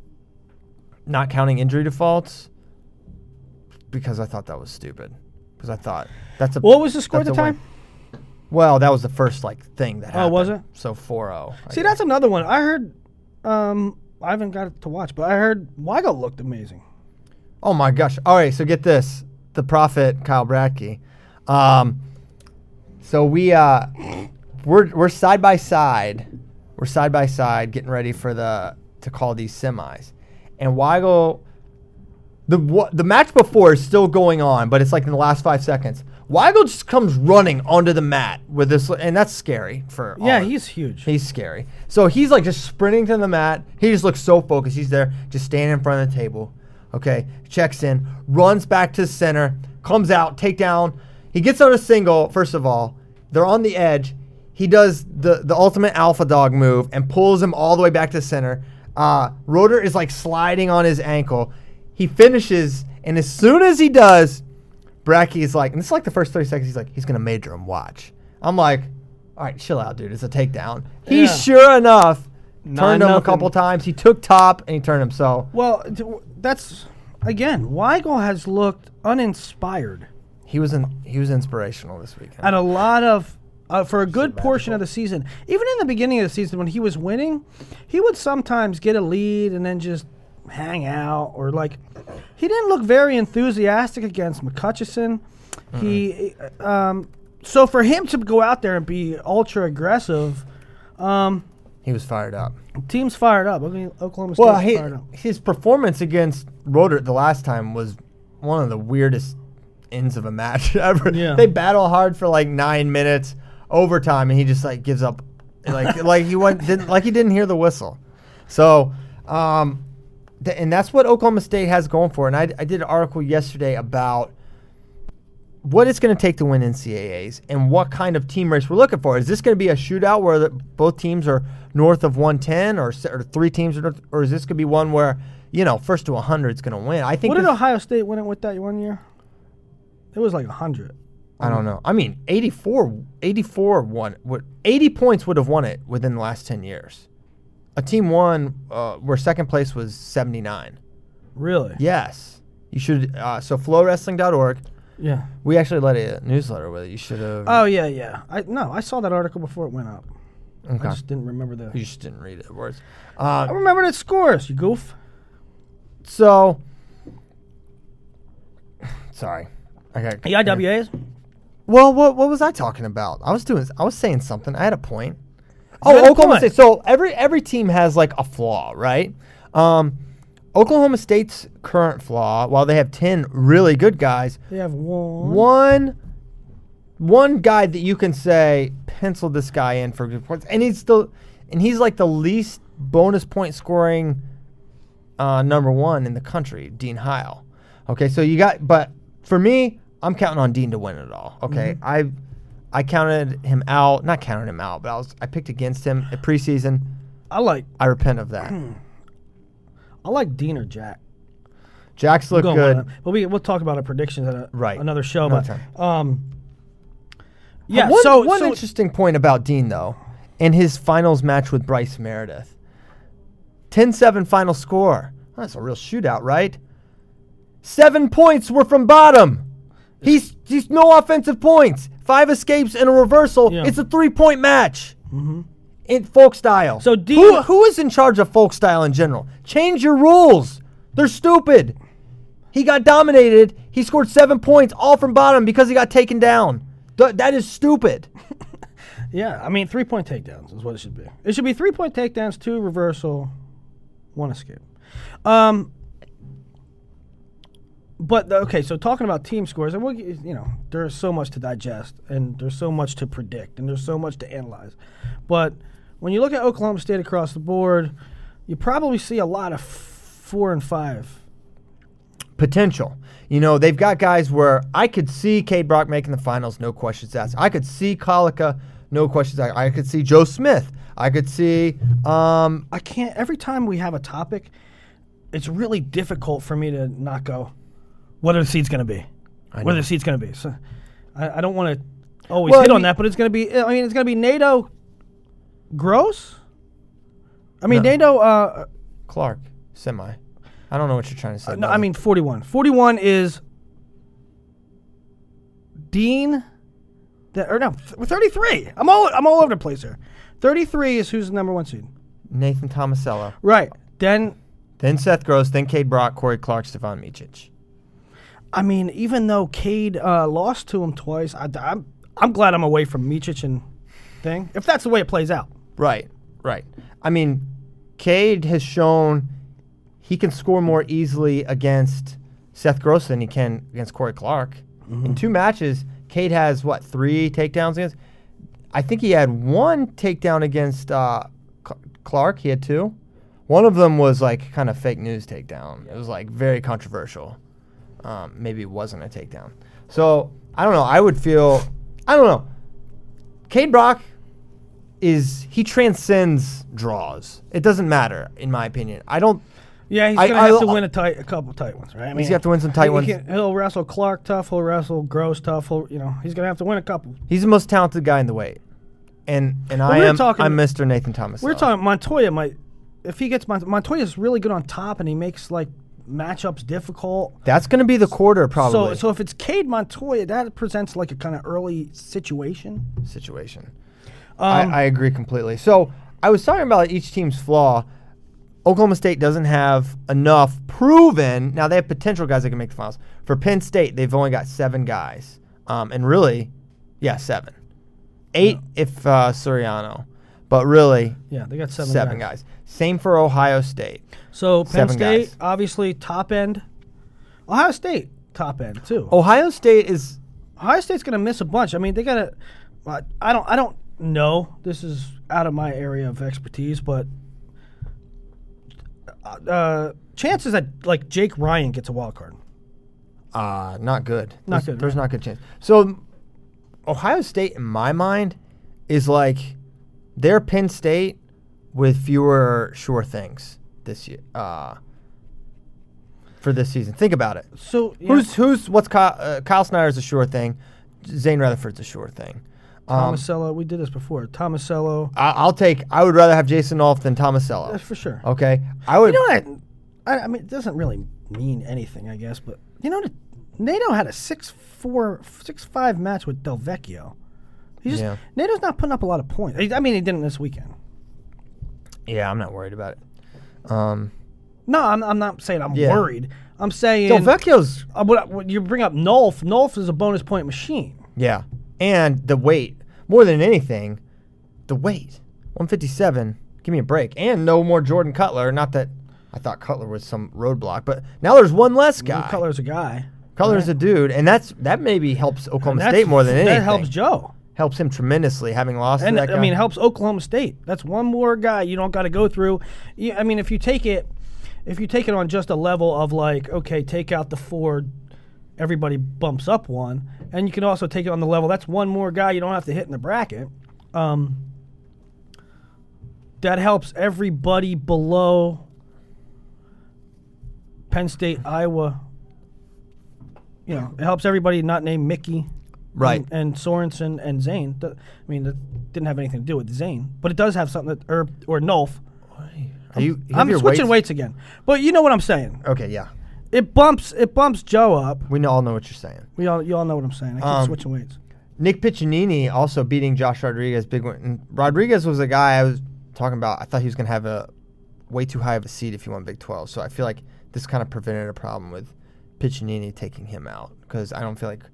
not counting injury defaults because I thought that was stupid. Because I thought that's a What was the score at the time? win. Well, that was the first like thing that happened. Oh, was it? So 4-0. I See, guess. that's another one. I heard. Um, I haven't got it to watch, but I heard Weigel looked amazing. Oh my gosh! All right, so get this: the prophet Kyle Bradke. Um, so we uh, we're we're side by side, we're side by side getting ready for the to call these semis, and Weigel. The the match before is still going on, but it's like in the last five seconds. Weigel just comes running onto the mat with this, and that's scary for. Yeah, he's huge. He's scary. So he's like just sprinting to the mat. He just looks so focused. He's there, just standing in front of the table. Okay, checks in, runs back to the center, comes out, takedown. He gets on a single. First of all, they're on the edge. He does the the ultimate alpha dog move and pulls him all the way back to center. Uh, Rotor is like sliding on his ankle. He finishes, and as soon as he does, Bracky is like, and this is like the first 30 seconds, he's like, he's going to major him, watch. I'm like, all right, chill out, dude. It's a takedown. He Yeah. sure enough Nine turned him a couple times. He took top and he turned him. So Well, that's again. Weigel has looked uninspired he was in, he was inspirational this weekend. at a lot of uh, for a good portion of the season. Even in the beginning of the season, when he was winning, he would sometimes get a lead and then just hang out or like he didn't look very enthusiastic against McCutcheon. He um, so for him to go out there and be ultra aggressive, um, He was fired up. Team's fired up. I mean, Oklahoma State's Well, he, fired up. his performance against Roder the last time was one of the weirdest ends of a match ever. Yeah. They battle hard for like nine minutes, overtime, and he just like gives up, like like he went didn't like he didn't hear the whistle. So, um, th- and that's what Oklahoma State has going for. And I, I did an article yesterday about what it's going to take to win NCAAs and what kind of team race we're looking for. Is this going to be a shootout where the, both teams are north of 110 or, or three teams are north, or is this going to be one where, you know, first to 100 is going to win? I think What did Ohio State win it with that one year? It was like 100. I don't know. I mean, 84 84 won would 80 points would have won it within the last 10 years. A team won uh, where second place was 79. Really? Yes. You should uh, so flowwrestling.org. Yeah. We actually let a newsletter with it. You should have Oh yeah, yeah. I no, I saw that article before it went up. Okay. I just didn't remember the. You just didn't read it words. Uh, I remember the scores. You goof. So, sorry, I got The IWAs. Well, what what was I talking about? I was doing. I was saying something. I had a point. Oh, a Oklahoma. State. So every every team has like a flaw, right? Um, Oklahoma State's current flaw, while they have ten really good guys, They have one. one one guy that you can say pencil this guy in for good points, and he's still and he's like the least bonus point scoring uh, number one in the country, Dean Heil. Okay, so you got, but for me, I'm counting on Dean to win it all. Okay, I I counted him out, not counted him out, but I was I picked against him at preseason. I like I repent of that. I like Dean or Jack. Jack's look Going good. it. But we we'll talk about our predictions at a, Right. another show. Another but um, yeah. one, so one so interesting point about Dean though, in his finals match with Bryce Meredith, 10-7 final score. That's a real shootout, right? Seven points were from bottom. He's he's no offensive points. Five escapes and a reversal. Yeah. It's a three point match. In folk style. So Dean- who, who is in charge of folk style in general? Change your rules. They're stupid. He got dominated. He scored seven points, all from bottom because he got taken down. Th- that is stupid. yeah, I mean three point takedowns is what it should be. It should be three point takedowns, two reversal, one escape. Um, but okay, so talking about team scores, and we'll, you know, there's so much to digest, and there's so much to predict, and there's so much to analyze. But when you look at Oklahoma State across the board, you probably see a lot of four and five. Potential. You know, they've got guys where I could see Kaid Brock making the finals, no questions asked. I could see Collica, no questions asked. I could see Joe Smith. I could see um, I can't. Every time we have a topic, it's really difficult for me to not go. What are the seeds going to be? What are the seeds going to be? So, I, I don't want to always Well, hit I on that, but it's going to be. I mean, it's going to be Nato. Gross. I mean, No. Nato. Uh, Clark, semi. I don't know what you're trying to say. no, I mean forty-one. Forty-one is Dean. That or no, th- thirty-three. I'm all. I'm all over the place here. Thirty-three is who's the number one seed. Nathan Tomasello. Right. Then Then Seth Gross, then Kaid Brock, Cory Clark, Stefan Micic. I mean, even though Kaid uh, lost to him twice, I, am I'm glad I'm away from Micic and thing. If that's the way it plays out, Right, right. I mean, Kaid has shown he can score more easily against Seth Gross than he can against Cory Clark. In two matches, Kaid has what three takedowns against? I think he had one takedown against uh, Clark. He had two. One of them was like kind of fake news takedown. It was like very controversial. Um, maybe it wasn't a takedown. So I don't know. I would feel. I don't know. Kaid Brock is he transcends draws. It doesn't matter in my opinion. I don't. yeah, he's I- gonna have I- to win a tight, a couple tight ones, right? I gonna have to win some tight he ones. he'll wrestle Clark tough. He'll wrestle Gross tough. He'll, you know, he's gonna have to win a couple. He's the most talented guy in the weight, and and I we am talking- I'm Mr. Nathan Thomas. We We're talking Montoya might, if he gets Mont- Montoya's really good on top and he makes like matchups difficult. That's going to be the quarter probably So, so if it's Kaid Montoya, that presents like a kind of early situation. situation. Um, I, I agree completely. So I was talking about each team's flaw. Oklahoma State doesn't have enough proven. Now they have potential guys that can make the finals. For Penn State, they've only got seven guys, um, and really, yeah, seven, eight if uh, Suriano. But really Yeah, they got seven, seven, guys. Same for Ohio State. So Penn Seven State, guys. obviously top end. Ohio State, top end too. Ohio State is Ohio State's going to miss a bunch. I mean, they got to. I don't. I don't know. This is out of my area of expertise, but uh, chances that like Jake Ryan gets a wild card. uh, not good. Not There's- good, There's right. not good chance. So Ohio State, in my mind, is like they're Penn State with fewer sure things this year. Uh, for this season, think about it. So yeah, Who's who's what's Kyle, uh, Kyle Snyder's a sure thing. Zain Retherford's a sure thing. Um, Tomasello? We did this before. Tomasello, I, I'll take. I would rather have Jason Nolf than Tomasello. that's for sure. Okay, I would. You know what? I, I mean, it doesn't really mean anything, I guess. But you know, what? Nato had a six four six five match with Del Vecchio. He just Yeah. Nato's not putting up a lot of points. I mean, he didn't this weekend. yeah, I'm not worried about it. Um, No, I'm, I'm not saying I'm Yeah. worried. I'm saying Del Vecchio's uh, what, what you bring up Nolf. Nolf is a bonus point machine. Yeah. And the weight, more than anything, the weight. 157. Give me a break. And no more Jordan Kutler. Not that I thought Kutler was some roadblock, but now there's one less guy. Kutler's a guy. Kutler's a dude, and that's that maybe helps Oklahoma State more than anything. That helps Joe. Helps him tremendously having lost And I mean, helps Oklahoma State. That's one more guy you don't got to go through. I mean, if you take it, if you take it on just a level of like, okay, take out the four, everybody bumps up one, and you can also take it on the level that's one more guy you don't have to hit in the bracket. Um, that helps everybody below Penn State, Iowa. You know, it helps everybody not named Mickey right. and, and Sorensen and Zain. I mean, that didn't have anything to do with Zain, but it does have something that, or or Nolf. Are you, you I'm switching weights? weights again, but you know what I'm saying. Okay, yeah. It bumps it bumps Joe up. We know, all know what you're saying. We all you all know what I'm saying. I keep Um, switching weights. Nick Piccininni also beating Josh Rodriguez. Big win. And Rodriguez was a guy I was talking about. I thought he was going to have a way too high of a seed if he won Big 12. So I feel like this kind of prevented a problem with Piccininni taking him out because I don't feel like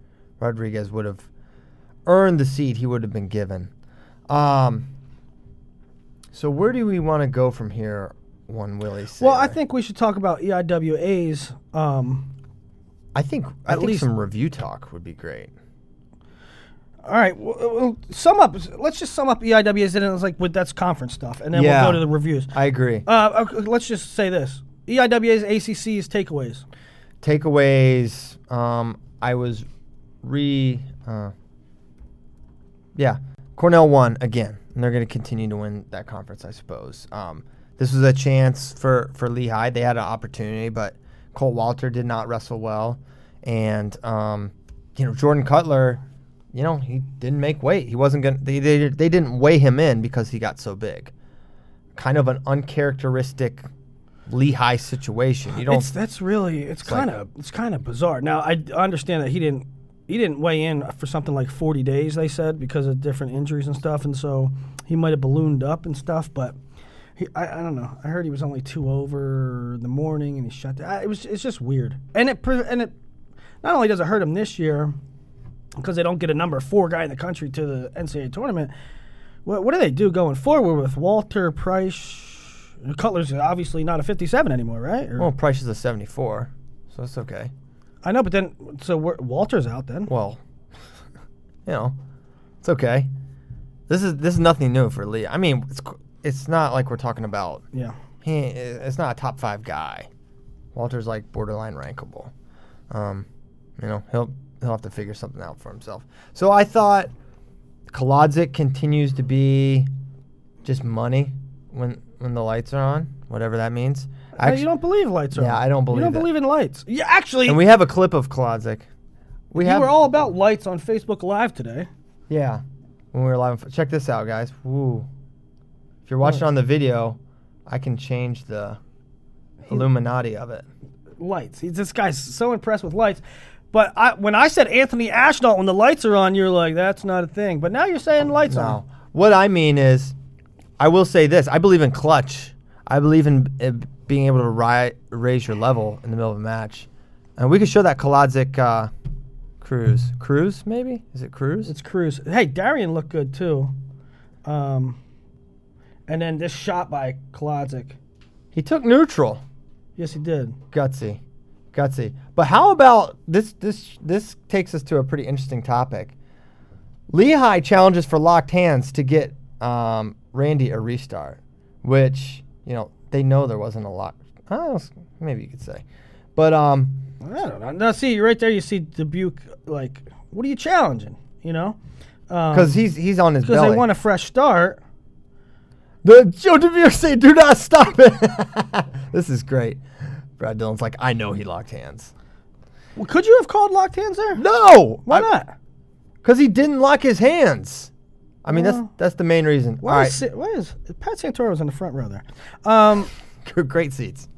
Rodriguez would have earned the seat he would have been given. Um, so where do we want to go from here? One Willie. Well, I think we should talk about EIWA's. Um, I think I at think least- some review talk would be great. all right, well, well, sum up. Let's just sum up EIWA's, and it's like with that's conference stuff, and then Yeah. we'll go to the reviews. I agree. Uh, okay, let's just say this: EIWA's, ACC's takeaways. takeaways. Um, I was re. Uh, yeah, Cornell won again, and they're going to continue to win that conference, I suppose. Um, this was a chance for for Lehigh. They had an opportunity, but Cole Walter did not wrestle well, and um, you know Jordan Kutler. You know he didn't make weight. He wasn't gonna. They, they they didn't weigh him in because he got so big. Kind of an uncharacteristic Lehigh situation. You don't. It's that's really it's like- kind of it's kind of bizarre. Now I understand that he didn't he didn't weigh in for something like 40 days. They said because of different injuries and stuff, and so he might have ballooned up and stuff. But he, I, I don't know. I heard he was only two over the morning and he shut down. It was it's just weird. And it and it not only does it hurt him this year because they don't get a number four guy in the country to the NCAA tournament. What, what do they do going forward with Walter Preisch? Kutler's obviously not a 57 anymore, right? Or- Well, Preisch is a 74, so that's okay. I know, but then so Walter's out then. Well, you know, it's okay. This is this is nothing new for Lee. I mean, it's it's not like we're talking about. Yeah. He, it's not a top five guy. Walter's like borderline rankable. Um, you know, he'll he'll have to figure something out for himself. So I thought Kolodzik continues to be just money when when the lights are on, whatever that means. Uh, you don't believe lights are. Yeah, on. I don't believe in You don't that. believe in lights. Yeah, actually, and we have a clip of Kolodzik. We you have were all about lights on Facebook Live today. Yeah, when we were live. Check this out, guys. Woo! If you're watching on the video, I can change the Illuminati of it. Lights. He's, this guy's so impressed with lights. But I, when I said Anthony Ashnault, when the lights are on, you're like, that's not a thing. But now you're saying lights No, on. what I mean is, I will say this: I believe in clutch. I believe in uh, being able to ri- raise your level in the middle of a match, and we could show that Kolodzik uh, cruise. Cruise, maybe? Is it cruise? It's Cruz. Hey, Darian looked good too. Um, and then this shot by Kolodzik. He took neutral. Yes, he did. Gutsy, gutsy. But how about this? This this takes us to a pretty interesting topic. Lehigh challenges for locked hands to get um, Randy a restart, which you know they know there wasn't a lot. I maybe you could say, but um, I don't know. Now, see right there, you see Dubuque. Like, what are you challenging? You know, because he's he's on his because they want a fresh start. The Joe DeVere say, "Do not stop it." this is great. Brad Dillon's like, "I know he locked hands." Well, could you have called locked hands there? No, Why not? Because he didn't lock his hands. I mean, that's that's the main reason. Why right, is, why is Pat Santoro was in the front row there? Um, great seats.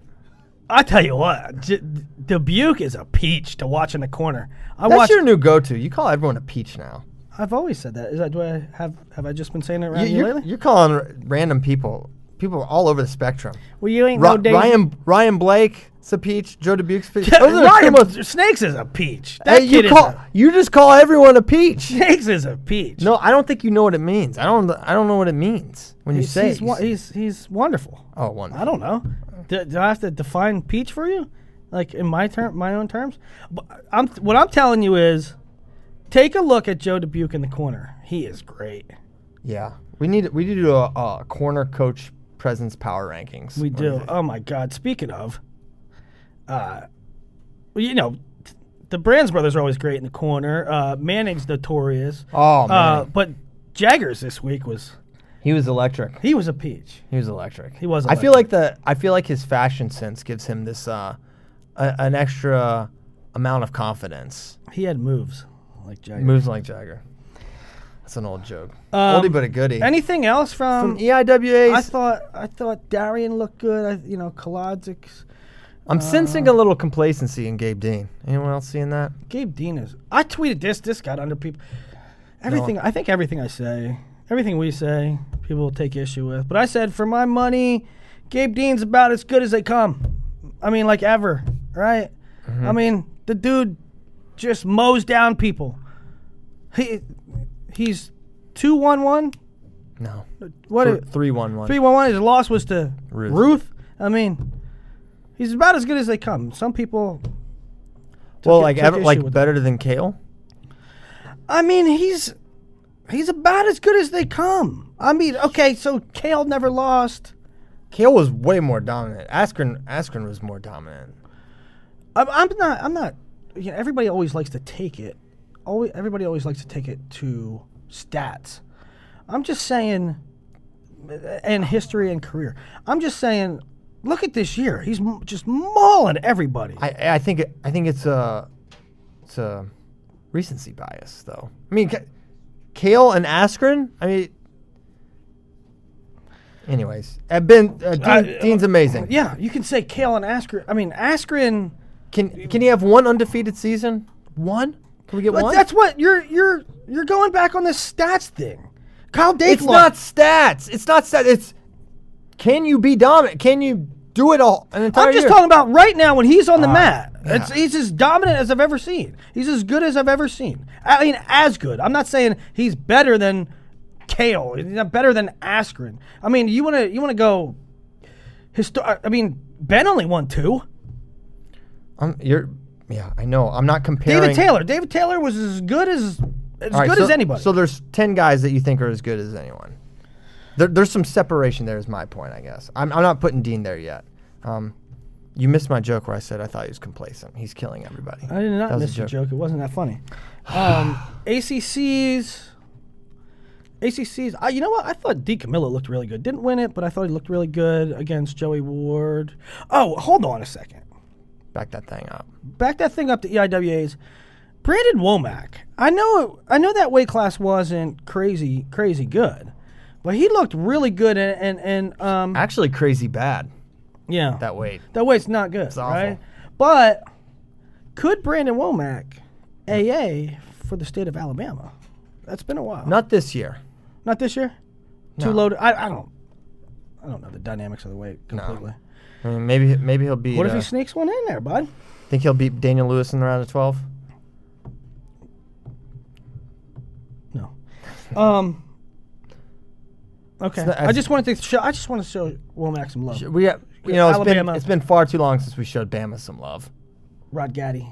I tell you what, J- Dubuque is a peach to watch in the corner. I That's watch. your new go-to. You call everyone a peach now. I've always said that. Is that do I have have I just been saying it around You, you, are lately? you're calling r- random people, people are all over the spectrum. well, you ain't Ri- no Dave- Ryan Ryan Blake, it's a peach. Joe Dubuque's a peach. Those are the Ryan most- Snakes is a peach. That Hey, kid you is call a, you just call everyone a peach. Snakes is a peach. No, I don't think you know what it means. I don't. I don't know what it means when you he's, say. he's, it. wo- he's he's wonderful. oh, wonderful. I don't know. Do, do I have to define peach for you, like in my term, my own terms? But I'm what I'm telling you is, take a look at Joe Dubuque in the corner. He is great. Yeah, we need we need to do a, a corner coach presence power rankings. We What do. you think? Oh my God! Speaking of, uh, well, you know, the Brands brothers are always great in the corner. Uh, Manning's notorious. Oh man, Uh, but Jaggers this week was he was electric. he was a peach. He was electric. He was I feel like the I feel like his fashion sense gives him this uh, a, an extra amount of confidence. He had moves like Jagger. Moves like Jagger. That's an old joke. Um, Oldie but a goodie. Anything else from? From EIWA's, I thought I thought Darian looked good. I, you know, Kolodzik. I'm sensing uh, a little complacency in Gabe Dean. Anyone else seeing that? Gabe Dean is. I tweeted this. This got under people. Everything. I think everything I say, everything we say, people will take issue with. But I said, for my money, Gabe Dean's about as good as they come. I mean, like ever, right? Mm-hmm. I mean, the dude just mows down people. He he's two one one. No. What? Th- is- Three one one. Three one one. His loss was to Ruth. Ruth. I mean, he's about as good as they come. Some people. Well, it- like ever, like better than Cael. I mean, he's he's about as good as they come. I mean, okay, so Cael never lost. Cael was way more dominant. Askren Askren was more dominant. I'm, I'm not. I'm not. You know, everybody always likes to take it. Always, everybody always likes to take it to stats. I'm just saying, and history and career. I'm just saying. Look at this year. He's m- just mauling everybody. I I think it, I think it's a it's a recency bias though. I mean, K- Cael and Askren. I mean, anyways, uh, Ben uh, Dean, I- Dean's amazing. yeah, you can say Cael and Askren. I mean, Askren. Can can he have one undefeated season? One? Can we get But one? that's what you're you're you're going back on this stats thing. Kyle Dake it's not stats. It's not stats. It's can you be dominant? Can you do it all I'm just year? talking about right now when he's on the Uh, mat. yeah. It's, he's as dominant as I've ever seen. He's as good as I've ever seen. I mean, as good. I'm not saying he's better than Cael. He's not better than Askren. I mean, you want to you want to go. Histo- I mean, Ben only won two. Um, you're, yeah, I know. I'm not comparing. David Taylor. David Taylor was as good as as All right, good so, as anybody. So there's ten guys that you think are as good as anyone. There, there's some separation there. Is my point, I guess. I'm, I'm not putting Dean there yet. Um, you missed my joke where I said I thought he was complacent. He's killing everybody. I did not That was a miss your joke. It wasn't that funny. Um, ACC's. ACC's. I, you know what? I thought DiCamillo looked really good. Didn't win it, but I thought he looked really good against Joey Ward. Oh, hold on a second. Back that thing up. Back that thing up to EIWA's. Brandon Womack. I know. I know that weight class wasn't crazy, crazy good, but he looked really good. And and, and um, Actually, crazy bad yeah, that weight. That weight's not good, it's awful. right? But could Brandon Womack AA for the state of Alabama? That's been a while. Not this year. Not this year. Too No. loaded. I, I don't. I don't know the dynamics of the weight completely. I mean, maybe maybe he'll beat. What if uh, he sneaks one in there, bud? think he'll beat Daniel Lewis in the round of twelve? No. Um. Okay. not- I just wanted to show. I just want to show Womack some love. We, have, you know, it's been it's been far too long since we showed Bama some love. Rod Gaddy.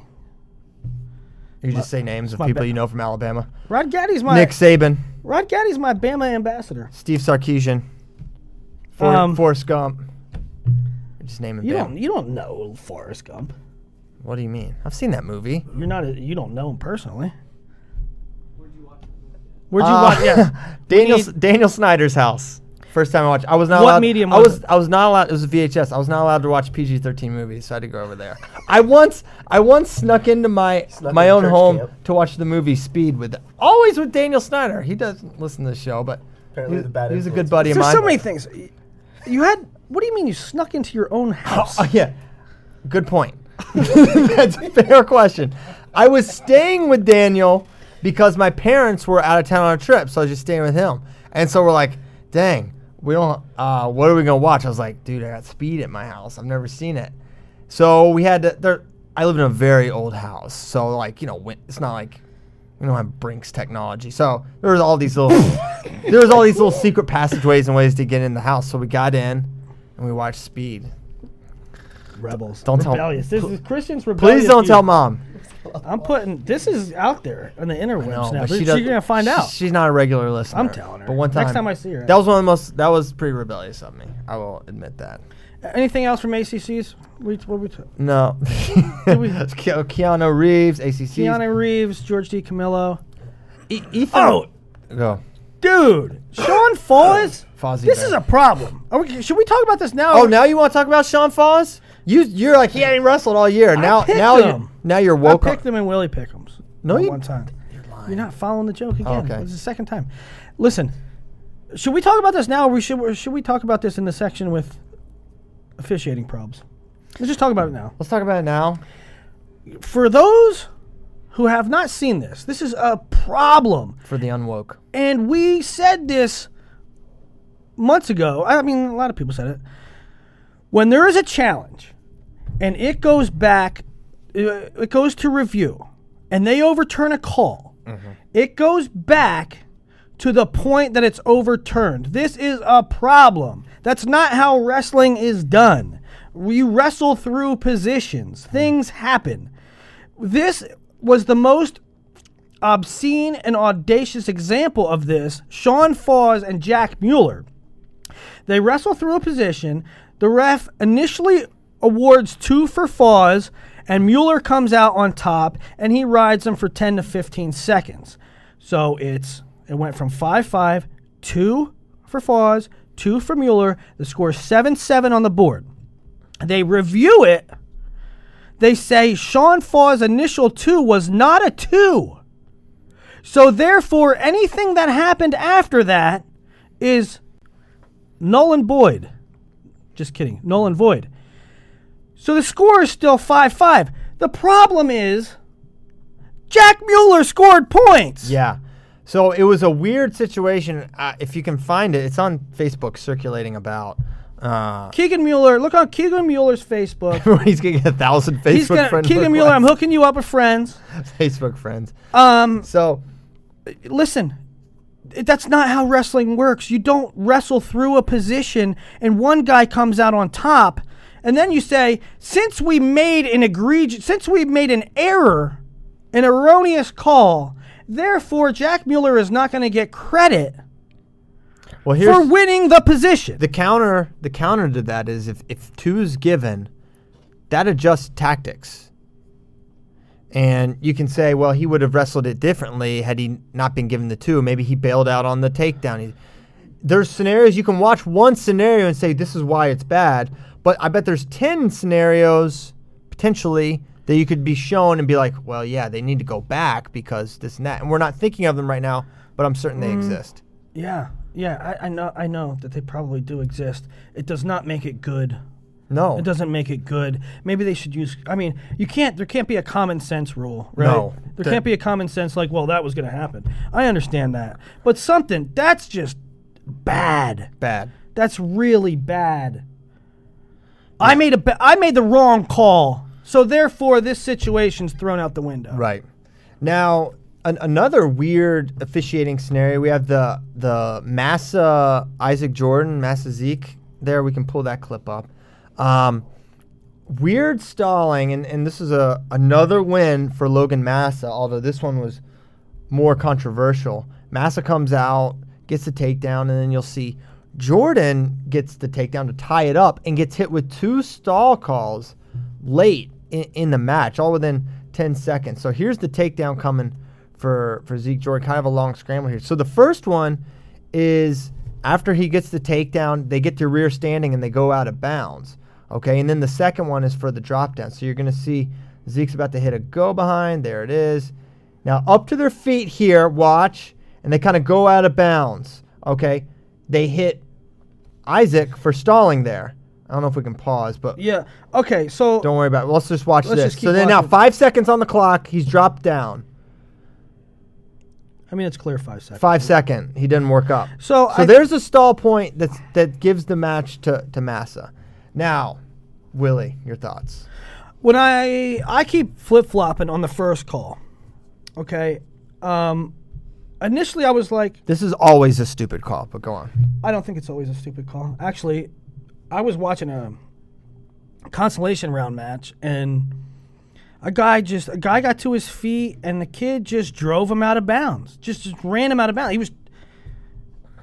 You just say names of people ba- you know from Alabama. Rod Gaddy's my Nick Saban, Rod Gaddy's my Bama ambassador. Steve Sarkisian, For, Um, Forrest Gump. Just name him. You Bama. don't you don't know Forrest Gump. What do you mean? I've seen that movie. You're not a, you don't know him personally. Where'd you Uh, watch? Yeah, Daniel need- Daniel Snyder's house. First time I watched. I was not What allowed. medium I was was it? I was not allowed. It was a VHS. I was not allowed to watch PG-13 movies, so I had to go over there. I once I once snuck into my Snuck my into own home camp. to watch the movie Speed with always with Daniel Snyder. He doesn't listen to the show, but Apparently he, the bad he was a good buddy of There's so many things. You had. What do you mean you snuck into your own house? Oh, yeah. Good point. That's a fair question. I was staying with Daniel because my parents were out of town on a trip, so I was just staying with him. And so we're like, dang, we don't, uh, what are we going to watch? I was like, dude, I got speed at my house. I've never seen it. So we had to, there, I live in a very old house. So, like, you know, it's not like, we don't have Brinks technology. So there was all these little, there was all these little secret passageways and ways to get in the house. So we got in and we watched Speed. Rebels. Don't tell- rebellious. This is Christian's rebellious. Please don't view. tell mom. I'm putting this is out there on the interwebs No, now. but She's gonna find she- out. She's not a regular listener. I'm telling her. But one time, Next time I see her. that was one of the most. That was pretty rebellious of me. I will admit that. Anything else from ACCs? We, what we t- No. we- Ke- Keanu Reeves, ACC. Keanu Reeves, George DiCamillo. E- Ethan. Oh, Go. Dude, Sean Fausz. Fozzie This Bear. is a problem. Are we, should we talk about this now? Oh, now you want to talk about Sean Fausz? You you're like he ain't wrestled all year. Now picked now him. you now you're woke. I picked up. them in Willie Pick'ems. No, you- one time. You're not following the joke oh, again. okay. It's the second time. Listen, should we talk about this now, or we should should we talk about this in the section with officiating problems? Let's just talk about it now. Let's talk about it now. For those who have not seen this, this is a problem. For the unwoke. And we said this months ago. I mean, a lot of people said it. When there is a challenge and it goes back, uh, it goes to review, and they overturn a call, it goes back to the point that it's overturned. This is a problem. That's not how wrestling is done. We wrestle through positions, things happen. This was the most obscene and audacious example of this Sean Fausz and Jack Mueller. They wrestle through a position. The ref initially awards two for Fausz, and Mueller comes out on top, and he rides him for 10 to 15 seconds. So it's it went from 5 5, 2 for Fausz, 2 for Mueller. The score is 7 7 on the board. They review it. They say Sean Fausz's initial 2 was not a 2. So therefore, anything that happened after that is null and void. Just kidding. Null and void. So the score is still 5 5. The problem is Jack Mueller scored points. Yeah. So it was a weird situation. Uh, if you can find it, it's on Facebook circulating about. Uh, Keegan Mueller, look on Keegan Mueller's Facebook. he's gonna a thousand Facebook He's gonna, friend Keegan Mueller, I'm hooking you up with friends. Facebook friends. Um, So listen, that's not how wrestling works. You don't wrestle through a position and one guy comes out on top, and then you say, since we made an egregious, since we made an error, an erroneous call, therefore Jack Mueller is not going to get credit well, here's for winning the position. the counter. The counter to that is if if two is given, that adjusts tactics. And you can say, well, he would have wrestled it differently had he not been given the two. Maybe he bailed out on the takedown. He, there's scenarios you can watch one scenario and say this is why it's bad, but I bet there's 10 scenarios potentially that you could be shown and be like, well, yeah, they need to go back because this and that. And we're not thinking of them right now, but I'm certain they mm. exist. yeah, yeah, I, I know, I know that they probably do exist. It does not make it good. No. It doesn't make it good. Maybe they should use. I mean, you can't. There can't be a common sense rule, right? No. There The- can't be a common sense like, well, that was going to happen. I understand that, but something that's just bad. Bad. That's really bad. I made a. Ba- I made the wrong call, so therefore this situation's thrown out the window. Right. Now, an, another weird officiating scenario. We have the the Massa Isaac Jordan, Massa Zeke. There, we can pull that clip up. Um, weird stalling, and, and this is a another win for Logan Massa. Although this one was more controversial. Massa comes out, gets the takedown, and then you'll see Jordan gets the takedown to tie it up and gets hit with two stall calls late in, in the match, all within 10 seconds. So here's the takedown coming for, for Zeke Jordan, kind of a long scramble here. So the first one is after he gets the takedown, they get to rear standing and they go out of bounds. Okay, and then the second one is for the drop down. So you're going to see Zeke's about to hit a go behind. There it is. Now up to their feet here, watch, and they kind of go out of bounds. Okay, they hit Isaac for stalling there. I don't know if we can pause, but Yeah. Okay. So don't worry about it. Let's just watch Let's this. just so then now five seconds on the clock. He's dropped down. I mean, it's clear five seconds. Five second. He didn't work up. So So I- there's a stall point that's that gives the match to, to Massa. Now, Willie, your thoughts. when I I keep flip flopping on the first call. Okay. Um, initially, I was like, This is always a stupid call, but go on. I don't think it's always a stupid call. Actually, I was watching a consolation round match and a guy just a guy got to his feet and the kid just drove him out of bounds. Just, just ran him out of bounds. He was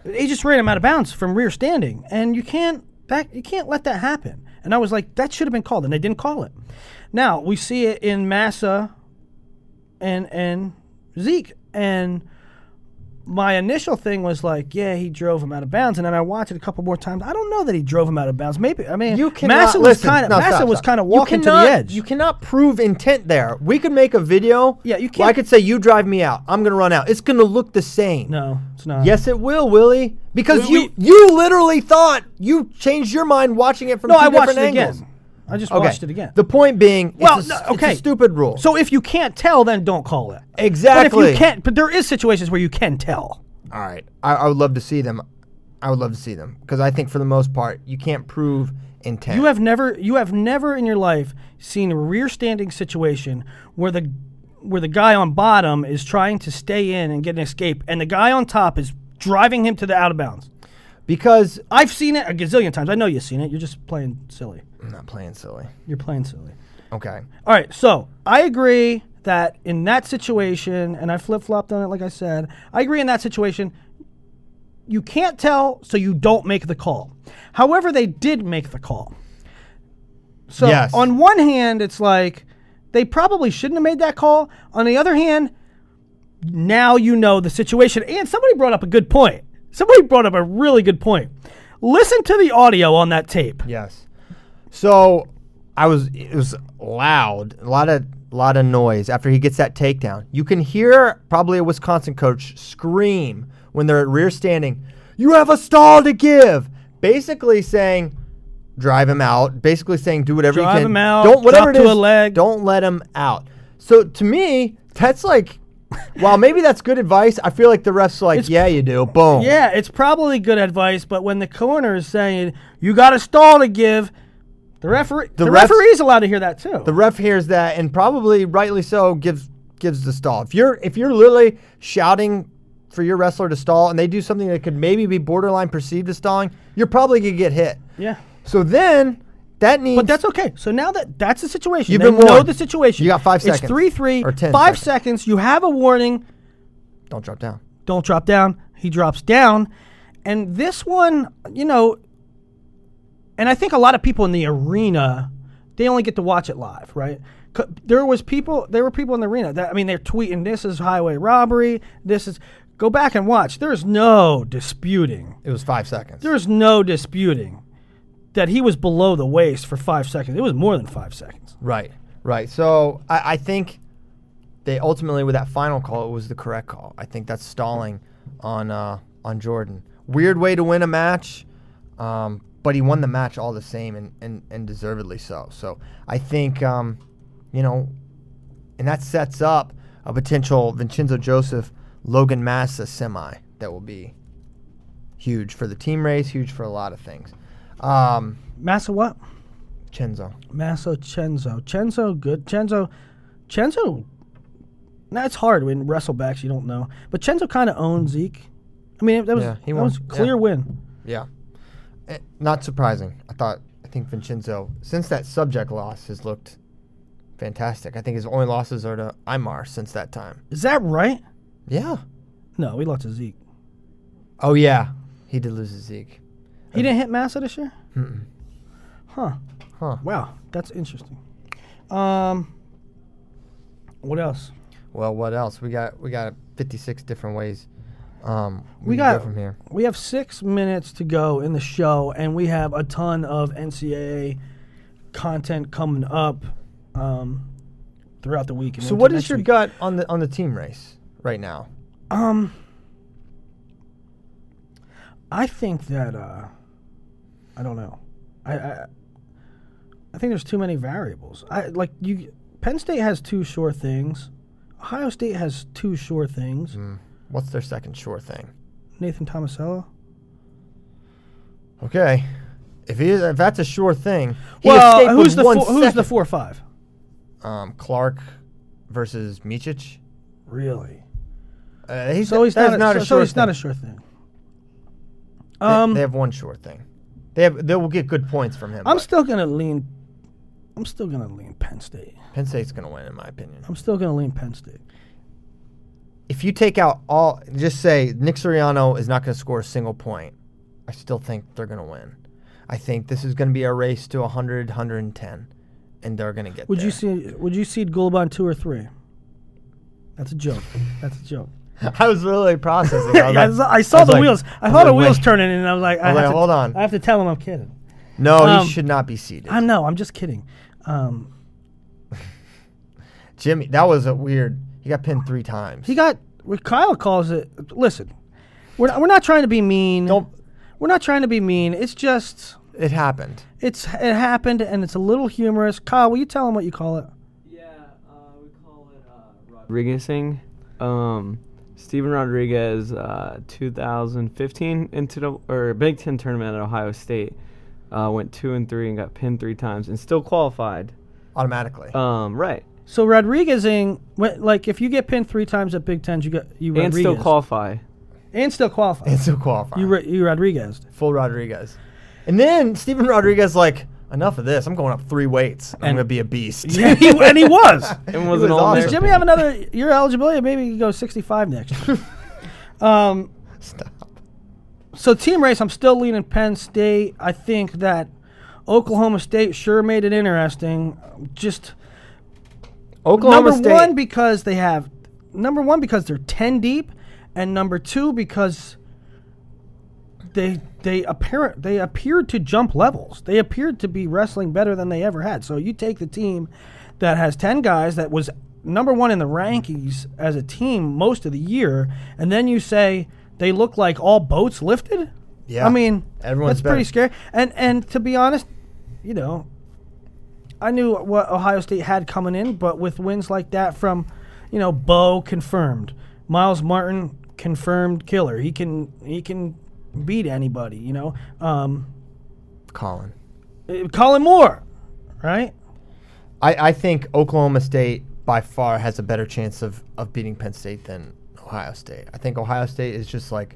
he just ran him out of bounds from rear standing. And you can't that you can't let that happen. And I was like, that should have been called, and they didn't call it. Now we see it in Massa and and Zeke. And my initial thing was like, yeah, he drove him out of bounds, and then I watched it a couple more times. I don't know that he drove him out of bounds. Maybe I mean, You cannot Massa was listen. kind of no, Massa stop, was kind of walking cannot- to the edge. You cannot prove intent there. We could make a video. Yeah, you can't- I could say you drive me out. I'm gonna run out. It's gonna look the same. no, it's not. Yes, it will, Willie. Because We- you we- you literally thought you changed your mind watching it from no, two I watched different it again. I just Okay. watched it again. The point being, well, it's, a, no, it's okay, a stupid rule. So if you can't tell, then don't call it. Exactly. But if you can't, but there is situations where you can tell. All right, I, I would love to see them. I would love to see them because I think for the most part you can't prove intent. You have never, you have never in your life seen a rear standing situation where the where the guy on bottom is trying to stay in and get an escape, and the guy on top is driving him to the out of bounds. Because I've seen it a gazillion times. I know you've seen it. You're just playing silly. I'm not playing silly. You're playing silly. Okay. All right, so I agree that in that situation, and I flip flopped on it, like I said, I agree in that situation, you can't tell, so you don't make the call. However, they did make the call. So Yes. on one hand, it's like they probably shouldn't have made that call. On the other hand, now you know the situation. And somebody brought up a good point. Somebody brought up a really good point. Listen to the audio on that tape. Yes. So I was it was loud, a lot of lot of noise after he gets that takedown. You can hear probably a Wisconsin coach scream when they're at rear standing, "You have a stall to give." Basically saying drive him out, basically saying do whatever Drive you can. him out, Don't whatever it to a leg. Don't let him out. So to me, that's like while maybe that's good advice, I feel like the refs are like, It's- yeah, you do. Boom. Yeah, it's probably good advice, but when the corner is saying you got a stall to give, the referee the, The refs- referee's allowed to hear that too. The ref hears that and probably rightly so gives gives the stall. If you're if you're literally shouting for your wrestler to stall and they do something that could maybe be borderline perceived as stalling, you're probably gonna get hit. yeah, So then that needs but that's okay. So now that that's the situation, You've they been know warned. the situation. You got five It's seconds. three three Or 10 five seconds. seconds. You have a warning. don't drop down. Don't drop down. He drops down, and this one, you know, and I think a lot of people in the arena, they only get to watch it live, right? There was people, there were people in the arena that I mean, they're tweeting, "This is highway robbery. This is." Go back and watch. There is no disputing. It was five seconds. There is no disputing that he was below the waist for five seconds. It was more than five seconds. Right, right. So I, I think they ultimately, with that final call, it was the correct call. I think that's stalling on uh, on Jordan. Weird way to win a match, um, but he won the match all the same, and, and, and deservedly so. So I think, um, you know, and that sets up a potential Vincenzo Joseph Logan Massa semi that will be huge for the team race, huge for a lot of things. Um, Massa what? Chenzo. Masso Chenzo. Chenzo good. Chenzo Chenzo That's hard when wrestlebacks you don't know. But Chenzo kind of owned Zeke. I mean, that was Yeah, he that won. was a clear Yeah. win. Yeah. Eh, Not surprising. I thought I think Vincenzo since that subject loss has looked fantastic. I think his only losses are to Imar since that time. Is that right? Yeah. No, we lost to Zeke. Oh yeah. He did lose to Zeke. He didn't hit Massa this year. Huh. Huh. Wow, that's interesting. Um, what else? Well, what else? We got we got 56 different ways. Um, We can got go from here. We have six minutes to go in the show, and we have a ton of NCAA content coming up um, throughout the week. So, what is your week. gut on the on the team race right now? Um, I think that uh, I don't know. I, I I think there's too many variables. I like you. Penn State has two sure things. Ohio State has two sure things. What's their second sure thing? Nathan Tomasello. Okay, if he if that's a sure thing, Well, who's the four, who's the four five? Um, Clark versus Micic. Really? Uh, he's, So he's not. not a, a so, sure so he's thing. not a sure thing. They- Um, they have one sure thing. They have they will get good points from him. I'm but still gonna lean. I'm still gonna lean Penn State. Penn State's going to win, in my opinion. I'm still gonna lean Penn State. If you take out all, just say Nick Suriano is not going to score a single point. I still think they're going to win. I think this is going to be a race to 100, 110, and they're going to get Would there. you see? Would you seed Gulibon two or three? That's a joke. That's a joke. I was really processing. I, was Yeah, I saw, I saw I the like- wheels. I I saw the like, wheels wait. turning, and I was like, I, I was have like, to, hold on. I have to tell him I'm kidding. No, Um, he should not be seated. I know. I'm just kidding. Um, Jimmy, that was a weird. He got pinned three times. he got. What Kyle calls it. Listen, we're not, we're not trying to be mean. Don't- We're not trying to be mean. It's just it happened. it's it happened, and it's a little humorous. Kyle, will you tell him what you call it? Yeah, uh, we call it uh, Rodriguezing. Um, Steven Rodriguez, uh, 2015 into the or Big Ten tournament at Ohio State, uh, went two and three and got pinned three times and still qualified. Automatically. Um, right, So Rodriguezing, when- like if you get pinned three times at Big Ten, you got you and still qualify. and still qualify. and still qualify. you Ro- you Rodriguez. full Rodriguez. And then Steven Rodriguez like, enough of this. I'm going up three weights. I'm gonna be a beast. Yeah, he, and he was. And was was an all awesome. Does Jimmy have another year eligibility? Maybe he can go 65 next year. um, Stop. so team race, I'm still leaning Penn State. I think that Oklahoma State sure made it interesting. Just Oklahoma number State. one because they have number one because they're 10 deep, and number two because they they appear they appeared to jump levels. They appeared to be wrestling better than they ever had. So you take the team that has 10 guys that was number 1 in the rankings as a team most of the year and then you say they look like all boats lifted? Yeah. I mean, Everyone's that's pretty scary. And and to be honest, you know, I knew what Ohio State had coming in, but with wins like that from, you know, Bo confirmed, Myles Martin confirmed killer. He can he can beat anybody. You know, um, Kollin. uh, Kollin Moore, right? I, I think Oklahoma State by far has a better chance of, of beating Penn State than Ohio State. I think Ohio State is just like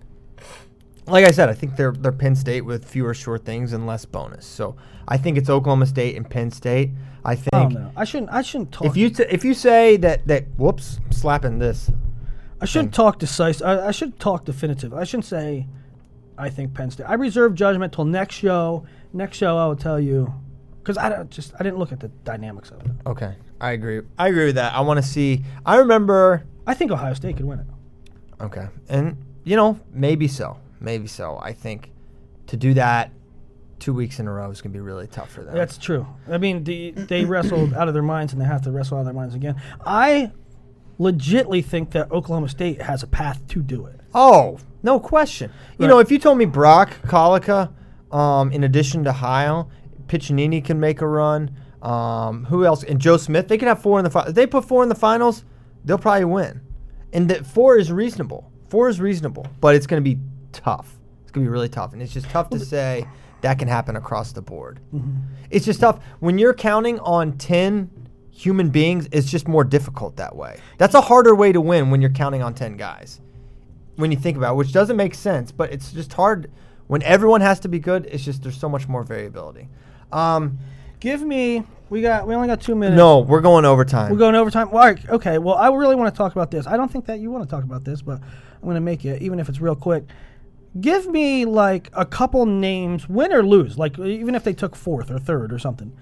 like I said, I think they're they're Penn State with fewer short things and less bonus. So I think it's Oklahoma State and Penn State. I think I don't. I shouldn't. I shouldn't talk. if you t- if you say that that whoops, I'm slapping this. I shouldn't talk decisive. I, I should talk definitive. I shouldn't say. I think Penn State. I reserve judgment till next show. Next show, I will tell you, because I don't just I didn't look at the dynamics of it. Okay, I agree. I agree with that. I want to see. I remember. I think Ohio State could win it. Okay, and you know maybe so, maybe so. I think to do that two weeks in a row is going to be really tough for them. That's true. I mean, the, they wrestled out of their minds, and they have to wrestle out of their minds again. I legitly think that Oklahoma State has a path to do it. oh, no question. You know, if you told me Brock Collica, um, in addition to Heil, Piccininni can make a run. Um, who else? And Joe Smith, they can have four in the finals. If they put four in the finals, they'll probably win. And that four is reasonable. Four is reasonable, but it's going to be tough. It's going to be really tough, and it's just tough to say that can happen across the board. It's just tough when you're counting on ten human beings, it's just more difficult that way. That's a harder way to win when you're counting on 10 guys. When you think about it, which doesn't make sense, but it's just hard when everyone has to be good. It's just there's so much more variability. Um, Give me. We got. We only got two minutes. no, we're going overtime. We're going overtime. Well, all right, okay. Well, I really want to talk about this. I don't think that you want to talk about this, but I'm going to make it, even if it's real quick. Give me like a couple names, win or lose, like even if they took fourth or third or something.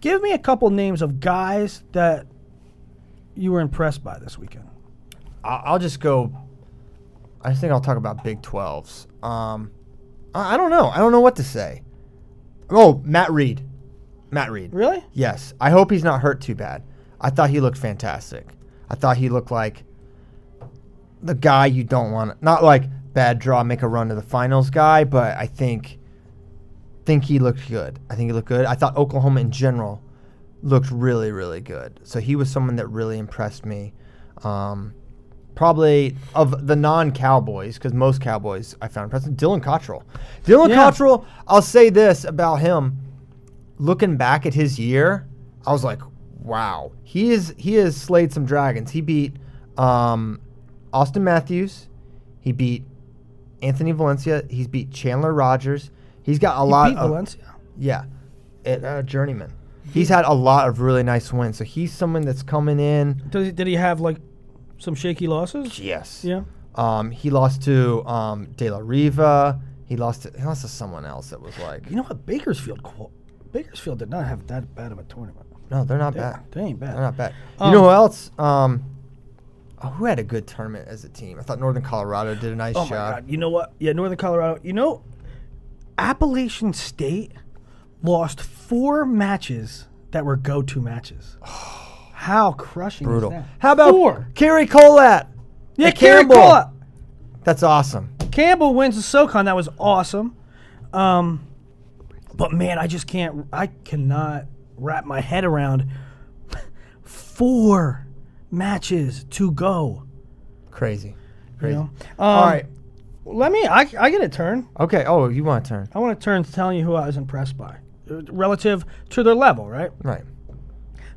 Give me a couple names of guys that you were impressed by this weekend. I'll just go. I think I'll talk about Big 12s. Um, I, I don't know. I don't know what to say. Oh, Matt Reed. Matt Reed. Really? Yes. I hope he's not hurt too bad. I thought he looked fantastic. I thought he looked like the guy you don't want. Not like bad draw, make a run to the finals guy, but I think think he looked good. I think he looked good. I thought Oklahoma in general looked really, really good. So he was someone that really impressed me. Um, probably of the non-Cowboys, because most Cowboys I found impressive. Dylan Cottrell. Dylan Yeah. Cottrell. I'll say this about him. Looking back at his year, I was like, wow, he is he has slayed some dragons. He beat um, Austin Matthews. He beat Anthony Valencia. He's beat Chandler Rogers. He's got a He lot beat of Valencia. yeah, at uh, Journeyman. He's had a lot of really nice wins. So he's someone that's coming in. Did he, did he have like some shaky losses? Yes. Yeah. Um, he lost to um, De La Riva. He lost to he lost to someone else that was like, You know what? Bakersfield. Bakersfield did not have that bad of a tournament. no, they're not They, bad. they ain't bad. They're not bad. Um, you know who else? Um, oh, who had a good tournament as a team? I thought Northern Colorado did a nice Oh my job. God! You know what? Yeah, Northern Colorado. You know, Appalachian State lost four matches that were go-to matches. How crushing Brutal. is that? How about four? Kerry Colat? Yeah, Kerry Campbell? That's awesome. Campbell wins the SoCon. That was awesome. Um, but man, I just can't. I cannot wrap my head around four matches to go. Crazy. You Crazy. know? Um, right. Let me. I, I get a turn. Okay. Oh, you want a turn? I want a turn to telling you who I was impressed by, uh, relative to their level. Right. Right.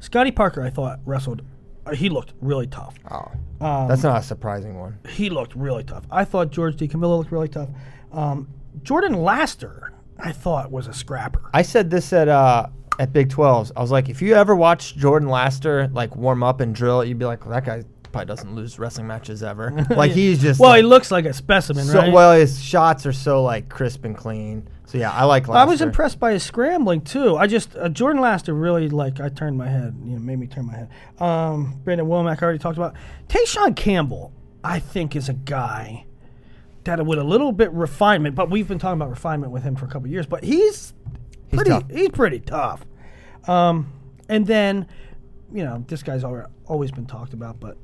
Scotty Parker, I thought wrestled. Uh, he looked really tough. Oh, Um, that's not a surprising one. he looked really tough. I thought George DiCamillo looked really tough. Um, Jordan Laster, I thought was a scrapper. I said this at uh at Big 12s. I was like, if you ever watch Jordan Laster like warm up and drill, you'd be like, well, that guy probably doesn't lose wrestling matches ever. like he's just Well, he looks like a specimen, so right? well. His shots are so like crisp and clean. So yeah, I like. Laster. I was impressed by his scrambling too. I just uh, Jordan Laster really like I turned my head, you know, made me turn my head. Um, Brandon Womack I already talked about. Tayshawn Campbell, I think, is a guy that with a little bit refinement, but we've been talking about refinement with him for a couple years. But he's He's pretty, tough. he's pretty tough. Um, and then, you know, this guy's al- always been talked about, but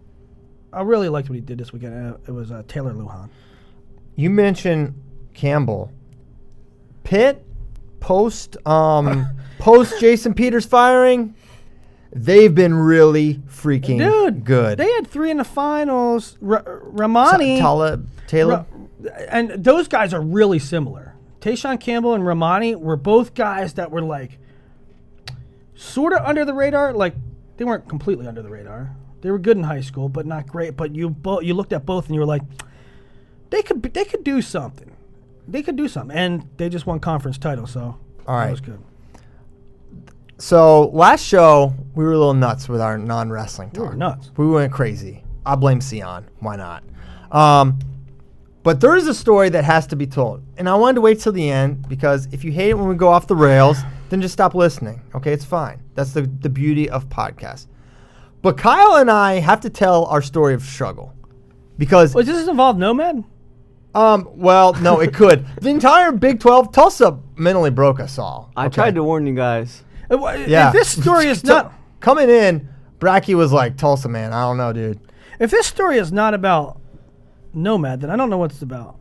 I really liked what he did this weekend. It was uh, Taylor Lujan. You mentioned Campbell. Pitt post um post Jason Peters firing. They've been really freaking Dude, good. They had three in the finals. R- Ramani. Talib Taylor. Ra- and those guys are really similar. Tayshawn Campbell and Ramani were both guys that were like sort of under the radar. Like they weren't completely under the radar. They were good in high school, but not great. But you both you looked at both and you were like, they could be- they could do something. They could do something, and they just won conference title. So All that was good. So last show we were a little nuts with our non wrestling We talk. were nuts. We went crazy. I blame Sion. Why not? Um, but there is a story that has to be told, and I wanted to wait till the end because if you hate it when we go off the rails, then just stop listening. Okay, it's fine. That's the the beauty of podcasts. But Kyle and I have to tell our story of struggle because Wait, does this involve Nomad? Um well no it could the entire Big Twelve Tulsa mentally broke us all. I okay? tried to warn you guys. Uh, wha- Yeah. If this story is not coming in. Bracky was like Tulsa man. I don't know, dude. if this story is not about Nomad, then I don't know what it's about.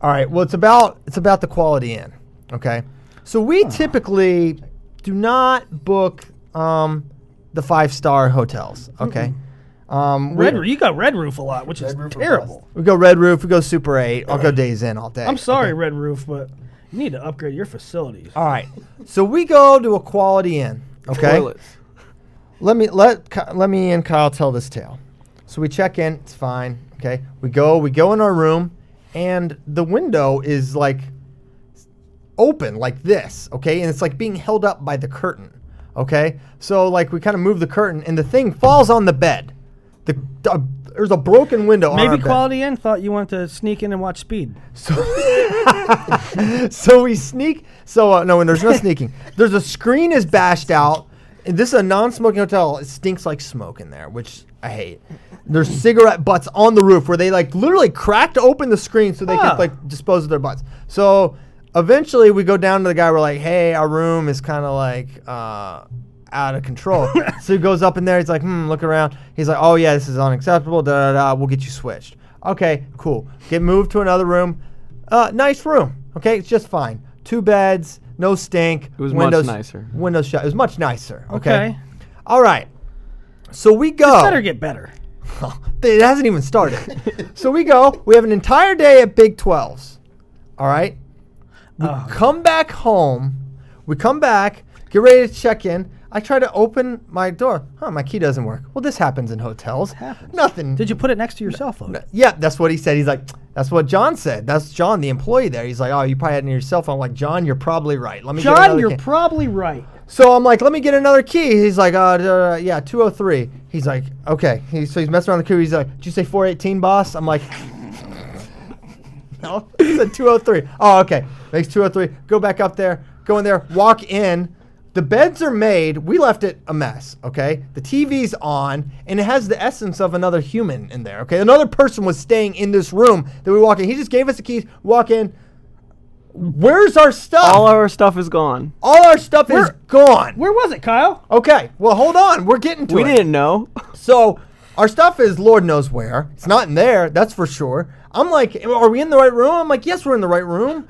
All right. Well, it's about it's about the quality inn. Okay. So we typically do not book um, the five star hotels. Okay. Um, we, Red, you got Red Roof a lot, which is Roof or terrible. we go Red Roof. We go Super Eight. I'll go Days Inn all day. I'm sorry, okay? Red Roof, but you need to upgrade your facilities. All right. So we go to a quality inn. Okay. Toilets. let me let Ky- let me and Kyle tell this tale. So we check in, it's fine. Okay, we go we go in our room, and the window is like open like this. Okay, and it's like being held up by the curtain. Okay, so like we kind of move the curtain, and the thing falls on the bed. The uh, there's a broken window. Maybe. Quality Inn thought you wanted to sneak in and watch Speed. so we sneak. So uh, no, and there's no sneaking. There's a screen is bashed out. And this is a non-smoking hotel. It stinks like smoke in there, which I hate. There's cigarette butts on the roof where they like literally cracked open the screen so they Ah. could like dispose of their butts. So eventually we go down to the guy. We're like, hey, our room is kind of like uh, out of control. so he goes up in there. He's like, hmm, look around. He's like, oh yeah, this is unacceptable. Da da da. We'll get you switched. Okay, cool. Get moved to another room. Uh, nice room. Okay, it's just fine. Two beds, no stink. It was much windows, nicer. Windows shut. It was much nicer. Okay. Okay. All right. So we go. Better get better. it hasn't even started. so we go. We have an entire day at Big 12s. All right. We Oh. come back home. We come back, get ready to check in. I try to open my door. Huh, my key doesn't work. Well, this happens in hotels. happens. Nothing. Did you put it next to your cell phone? Yeah, that's what he said. He's like, that's what John said. That's John, the employee there. He's like, oh, you probably had it in your cell phone. I'm like, John, you're probably right. Let me get John, another you're key." probably right. So I'm like, let me get another key. He's like, uh, uh, yeah, 203. He's like, okay. He, so he's messing around the key. He's like, did you say 418, boss? I'm like, no, he said 203. Oh, okay. Makes 203. Go back up there. Go in there. Walk in. The beds are made. We left it a mess. Okay. The TV's on, and it has the essence of another human in there. Okay. Another person was staying in this room that we walk in. He just gave us the keys. Walk in. Where's our stuff? All our stuff is gone. All our stuff is gone. Where was it, Kyle? Okay, well, hold on. We're getting to it. We it. didn't know. So, our stuff is Lord knows where. It's not in there, that's for sure. I'm like, are we in the right room? I'm like, yes, we're in the right room.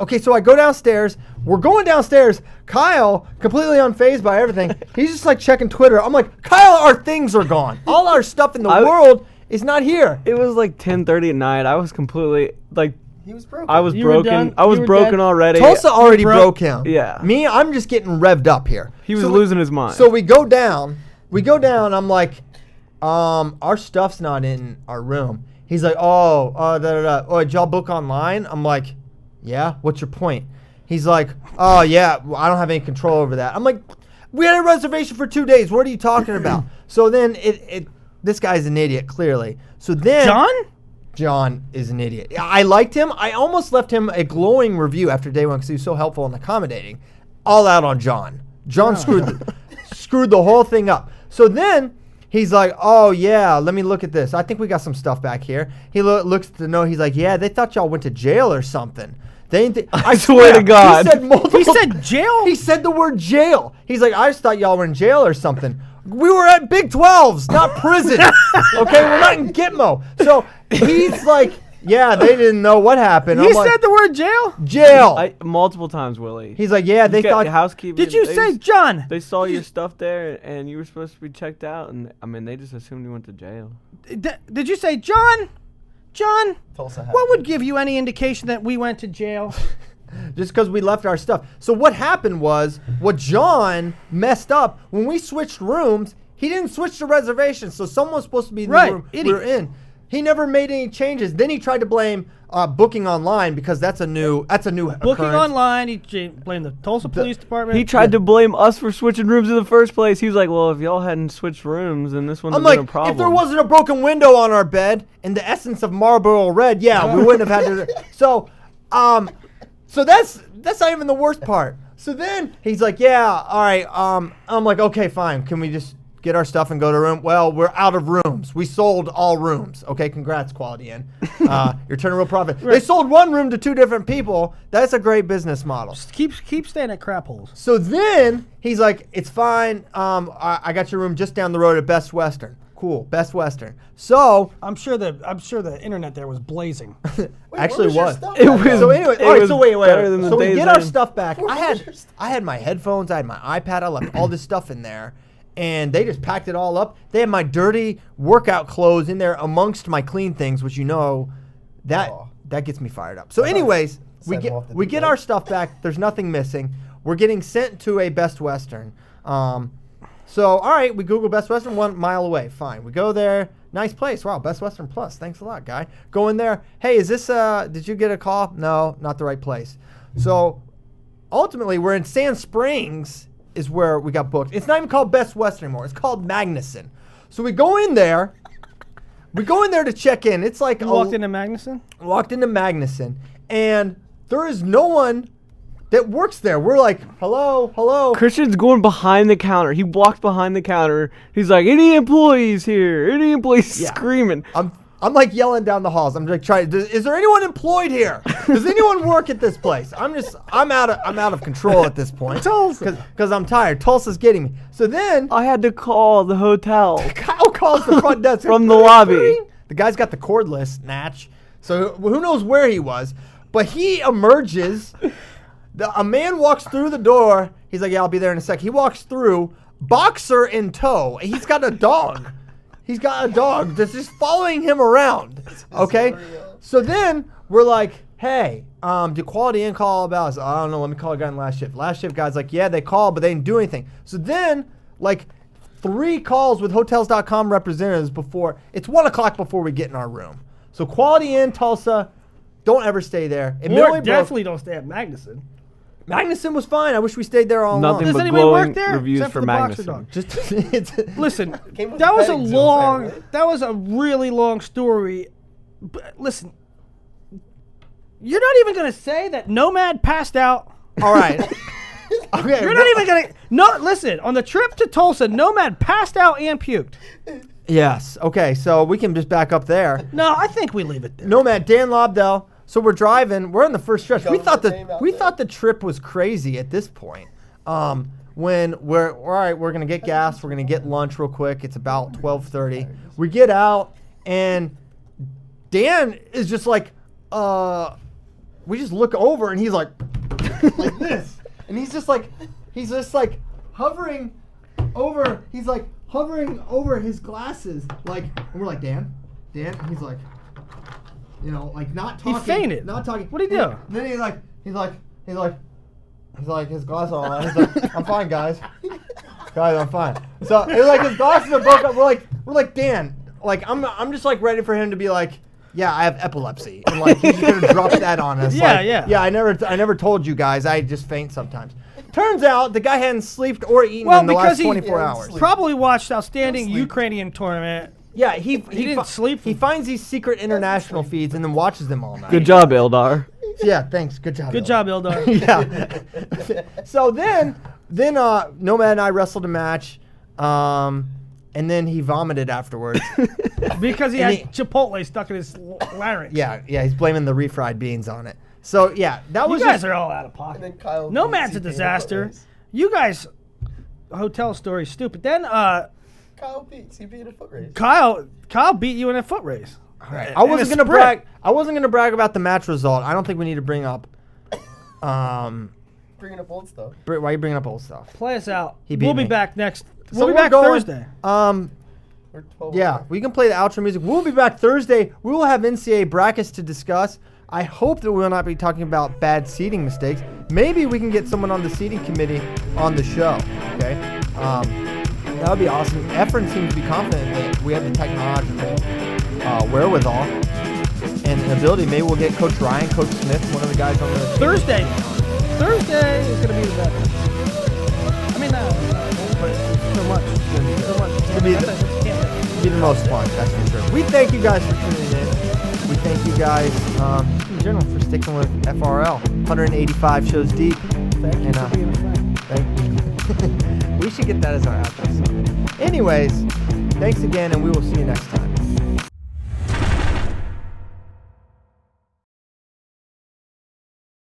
Okay, so I go downstairs. We're going downstairs. Kyle, completely unfazed by everything, he's just like checking Twitter. I'm like, Kyle, our things are gone. All our stuff in the I- world is not here. It was like 10:30 at night. I was completely like He was broken. I was You were broken. done? I was You were broken dead? already. Tulsa already broke? broke him. Yeah. Me, I'm just getting revved up here. He was So- losing his mind. So we go down. We go down. I'm like, um, our stuff's not in our room. He's like, oh, uh, da, da, da. Oh, did y'all book online? I'm like, yeah. What's your point? He's like, oh yeah, well, I don't have any control over that. I'm like, we had a reservation for two days. What are you talking about? so then it, it, this guy's an idiot clearly. So then John? John is an idiot. I liked him. I almost left him a glowing review after day one because he was so helpful and accommodating. All out on John. John screwed the, screwed the whole thing up. So then he's like, "Oh yeah, let me look at this. I think we got some stuff back here." He lo- looks the note. He's like, "Yeah, they thought y'all went to jail or something." They didn't thi- I, swear to God. He said multiple. He said jail? He said the word jail. He's like, I just thought y'all were in jail or something. We were at Big 12s, not prison. okay, we're not in Gitmo. So he's like, yeah, they didn't know what happened. He I'm said like, the word jail? jail. I, multiple times, Willie. he's like, yeah, they You got thought. housekeeping. Did you they say just- John? They saw your stuff there, and you were supposed to be checked out, and I mean, they just assumed you went to jail. D- did you say John? John? Tulsa had What would give you any indication that we went to jail? just because we left our stuff. So what happened was, what John messed up when we switched rooms, he didn't switch the reservation. So someone was supposed to be in Right, the room we idiot. were in. He never made any changes. Then he tried to blame uh, booking online because that's a new that's a new Booking occurrence. online, he j- blamed the Tulsa Police Department. He tried to blame us for switching rooms in the first place. He was like, "Well, if y'all hadn't switched rooms, then this wouldn't I'm have been like, a problem." if there wasn't a broken window on our bed and the essence of Marlboro Red, yeah, we wouldn't have had to. So, um, so that's that's not even the worst part. So then he's like, yeah, all right. Um, I'm like, okay, fine. Can we just get our stuff and go to a room? Well, we're out of rooms. We sold all rooms. Okay, congrats, Quality Inn. Uh, you're turning real profit. They sold one room to two different people. That's a great business model. keep keep staying at crap holes. So then he's like, "It's fine. Um, I, I got your room just down the road at Best Western. Cool, Best Western." So I'm sure the I'm sure the internet there was blazing. Wait, actually where was. It was- so anyway, It all right. was So wait, wait, better wait. than the So we days get our stuff back. I Where was had? I had my headphones, I had my iPad, I left all this stuff in there, and they just packed it all up. They had my dirty workout clothes in there amongst my clean things, which you know that Aw. that gets me fired up. So, anyways, we get we get our stuff back. There's nothing missing. We're getting sent to a Best Western. Um, So, all right, we Google Best Western one mile away. Fine. We go there. Nice place. Wow, Best Western Plus. Thanks a lot, guy. Go in there. Hey, is this, uh, did you get a call? No, not the right place. So, ultimately, we're in Sand Springs, is where we got booked. It's not even called Best Western anymore. It's called Magnuson. So, we go in there. We go in there to check in. It's like You a- walked into Magnuson. walked into Magnuson, and there is no one that works there. We're like, hello, hello. Christian's going behind the counter. He walked behind the counter. He's like, "Any employees here? Any employees?" Yeah. Screaming. I'm I'm like yelling down the halls. I'm like trying. Is there anyone employed here? Does anyone work at this place? I'm just I'm out of I'm out of control at this point. Tulsa. because I'm tired. Tulsa's getting me. So then I had to call the hotel. Kyle calls the front desk From the lobby. The guy's got the cordless natch, so who knows where he was? But he emerges. The, a man walks through the door. He's like, "Yeah, I'll be there in a sec." He walks through, boxer in tow. He's got a dog. He's got a dog that's just following him around. Okay, so then we're like, "Hey, um, did Quality Inn call about us?" I don't know. Let me call a guy in last shift. Last shift guy's like, "Yeah, they called, but they didn't do anything." So then, like, three calls with Hotels.com representatives before it's one o'clock before we get in our room. So Quality Inn Tulsa, don't ever stay there. It Or Millway broke- definitely don't stay at Magnuson. Magnuson was fine. I wish we stayed there all Nothing Does but anybody work there? reviews Except for for the boxer Magnuson. dog. Just it's, Listen, Came with that a was a petting zoo, long. apparently. That was a really long story. But listen, you're not even gonna say that Nomad passed out. all right. Okay, You're not even gonna. No, listen. On the trip to Tulsa, Nomad passed out and puked. Yes. Okay. So we can just back up there. No, I think we leave it there. Nomad Dan Lobdell. So we're driving. We're on the first stretch. We thought the we thought the trip was crazy at this point. Um, when we're all right, we're gonna get gas. We're gonna get lunch real quick. It's about twelve thirty. We get out, and Dan is just like, uh, we just look over, and he's like, like this, and he's just like, he's just like hovering over. He's like hovering over his glasses, like, and we're like, Dan, Dan, and he's like, you know, like not talking. He fainted. Not talking. What'd he And do? Then he's like, he's like, he's like, he's like, his glasses are on. He's like, I'm fine, guys. Guys, I'm fine. So it's like his glasses are broke up. We're like, we're like, Dan, like I'm, I'm just like ready for him to be like. Yeah, I have epilepsy, and like he's gonna drop that on us. Yeah, like, yeah. Yeah, I never, I never told you guys. I just faint sometimes. Turns out the guy hadn't slept or eaten Well, in the last he 24 Yeah, hours. probably watched outstanding. Ukrainian tournament. Yeah, he he, didn't sleep He finds these secret international feeds and then watches them all night. Good job, Eldar. Yeah, thanks. Good job. Good Bill. job, Eldar. yeah. so then, then uh, Nomad and I wrestled a match, um, and then he vomited afterwards. because he And had Chipotle stuck in his l- larynx. yeah, yeah. He's blaming the refried beans on it. So yeah, that You was guys just, are all out of And pocket. then Kyle. Nomad's a beats you in disaster. foot. You guys, hotel story stupid. Then uh, Kyle beat He beat a foot race. Kyle, Kyle beat you in a foot race. I in wasn't gonna brag. I wasn't gonna brag about the match result. I don't think we need to bring up. Um, Bringing up old stuff. Br- why are you bringing up old stuff? Play us out. He beat we'll be back next. So We'll be we're back going- Thursday. Um, We're 12 Yeah, over. we can play the outro music. We'll be back Thursday. We will have NCAA brackets to discuss. I hope that we will not be talking about bad seating mistakes. Maybe we can get someone on the seating committee on the show. Okay, um, that would be awesome. Efren seems to be confident that we have the technological uh, wherewithal and ability. Maybe we'll get Coach Ryan, Coach Smith, one of the guys on the Thursday. Thursday is gonna be the best. I mean, uh, so much. So much. gonna be the- That's- that's- can't- be the most fun, that's for sure. We thank you guys for tuning in. We thank you guys um, in general for sticking with FRL. 185 shows deep. Thank And, uh. Thank you. We should get that as our outro song. Anyways, thanks again, and we will see you next time.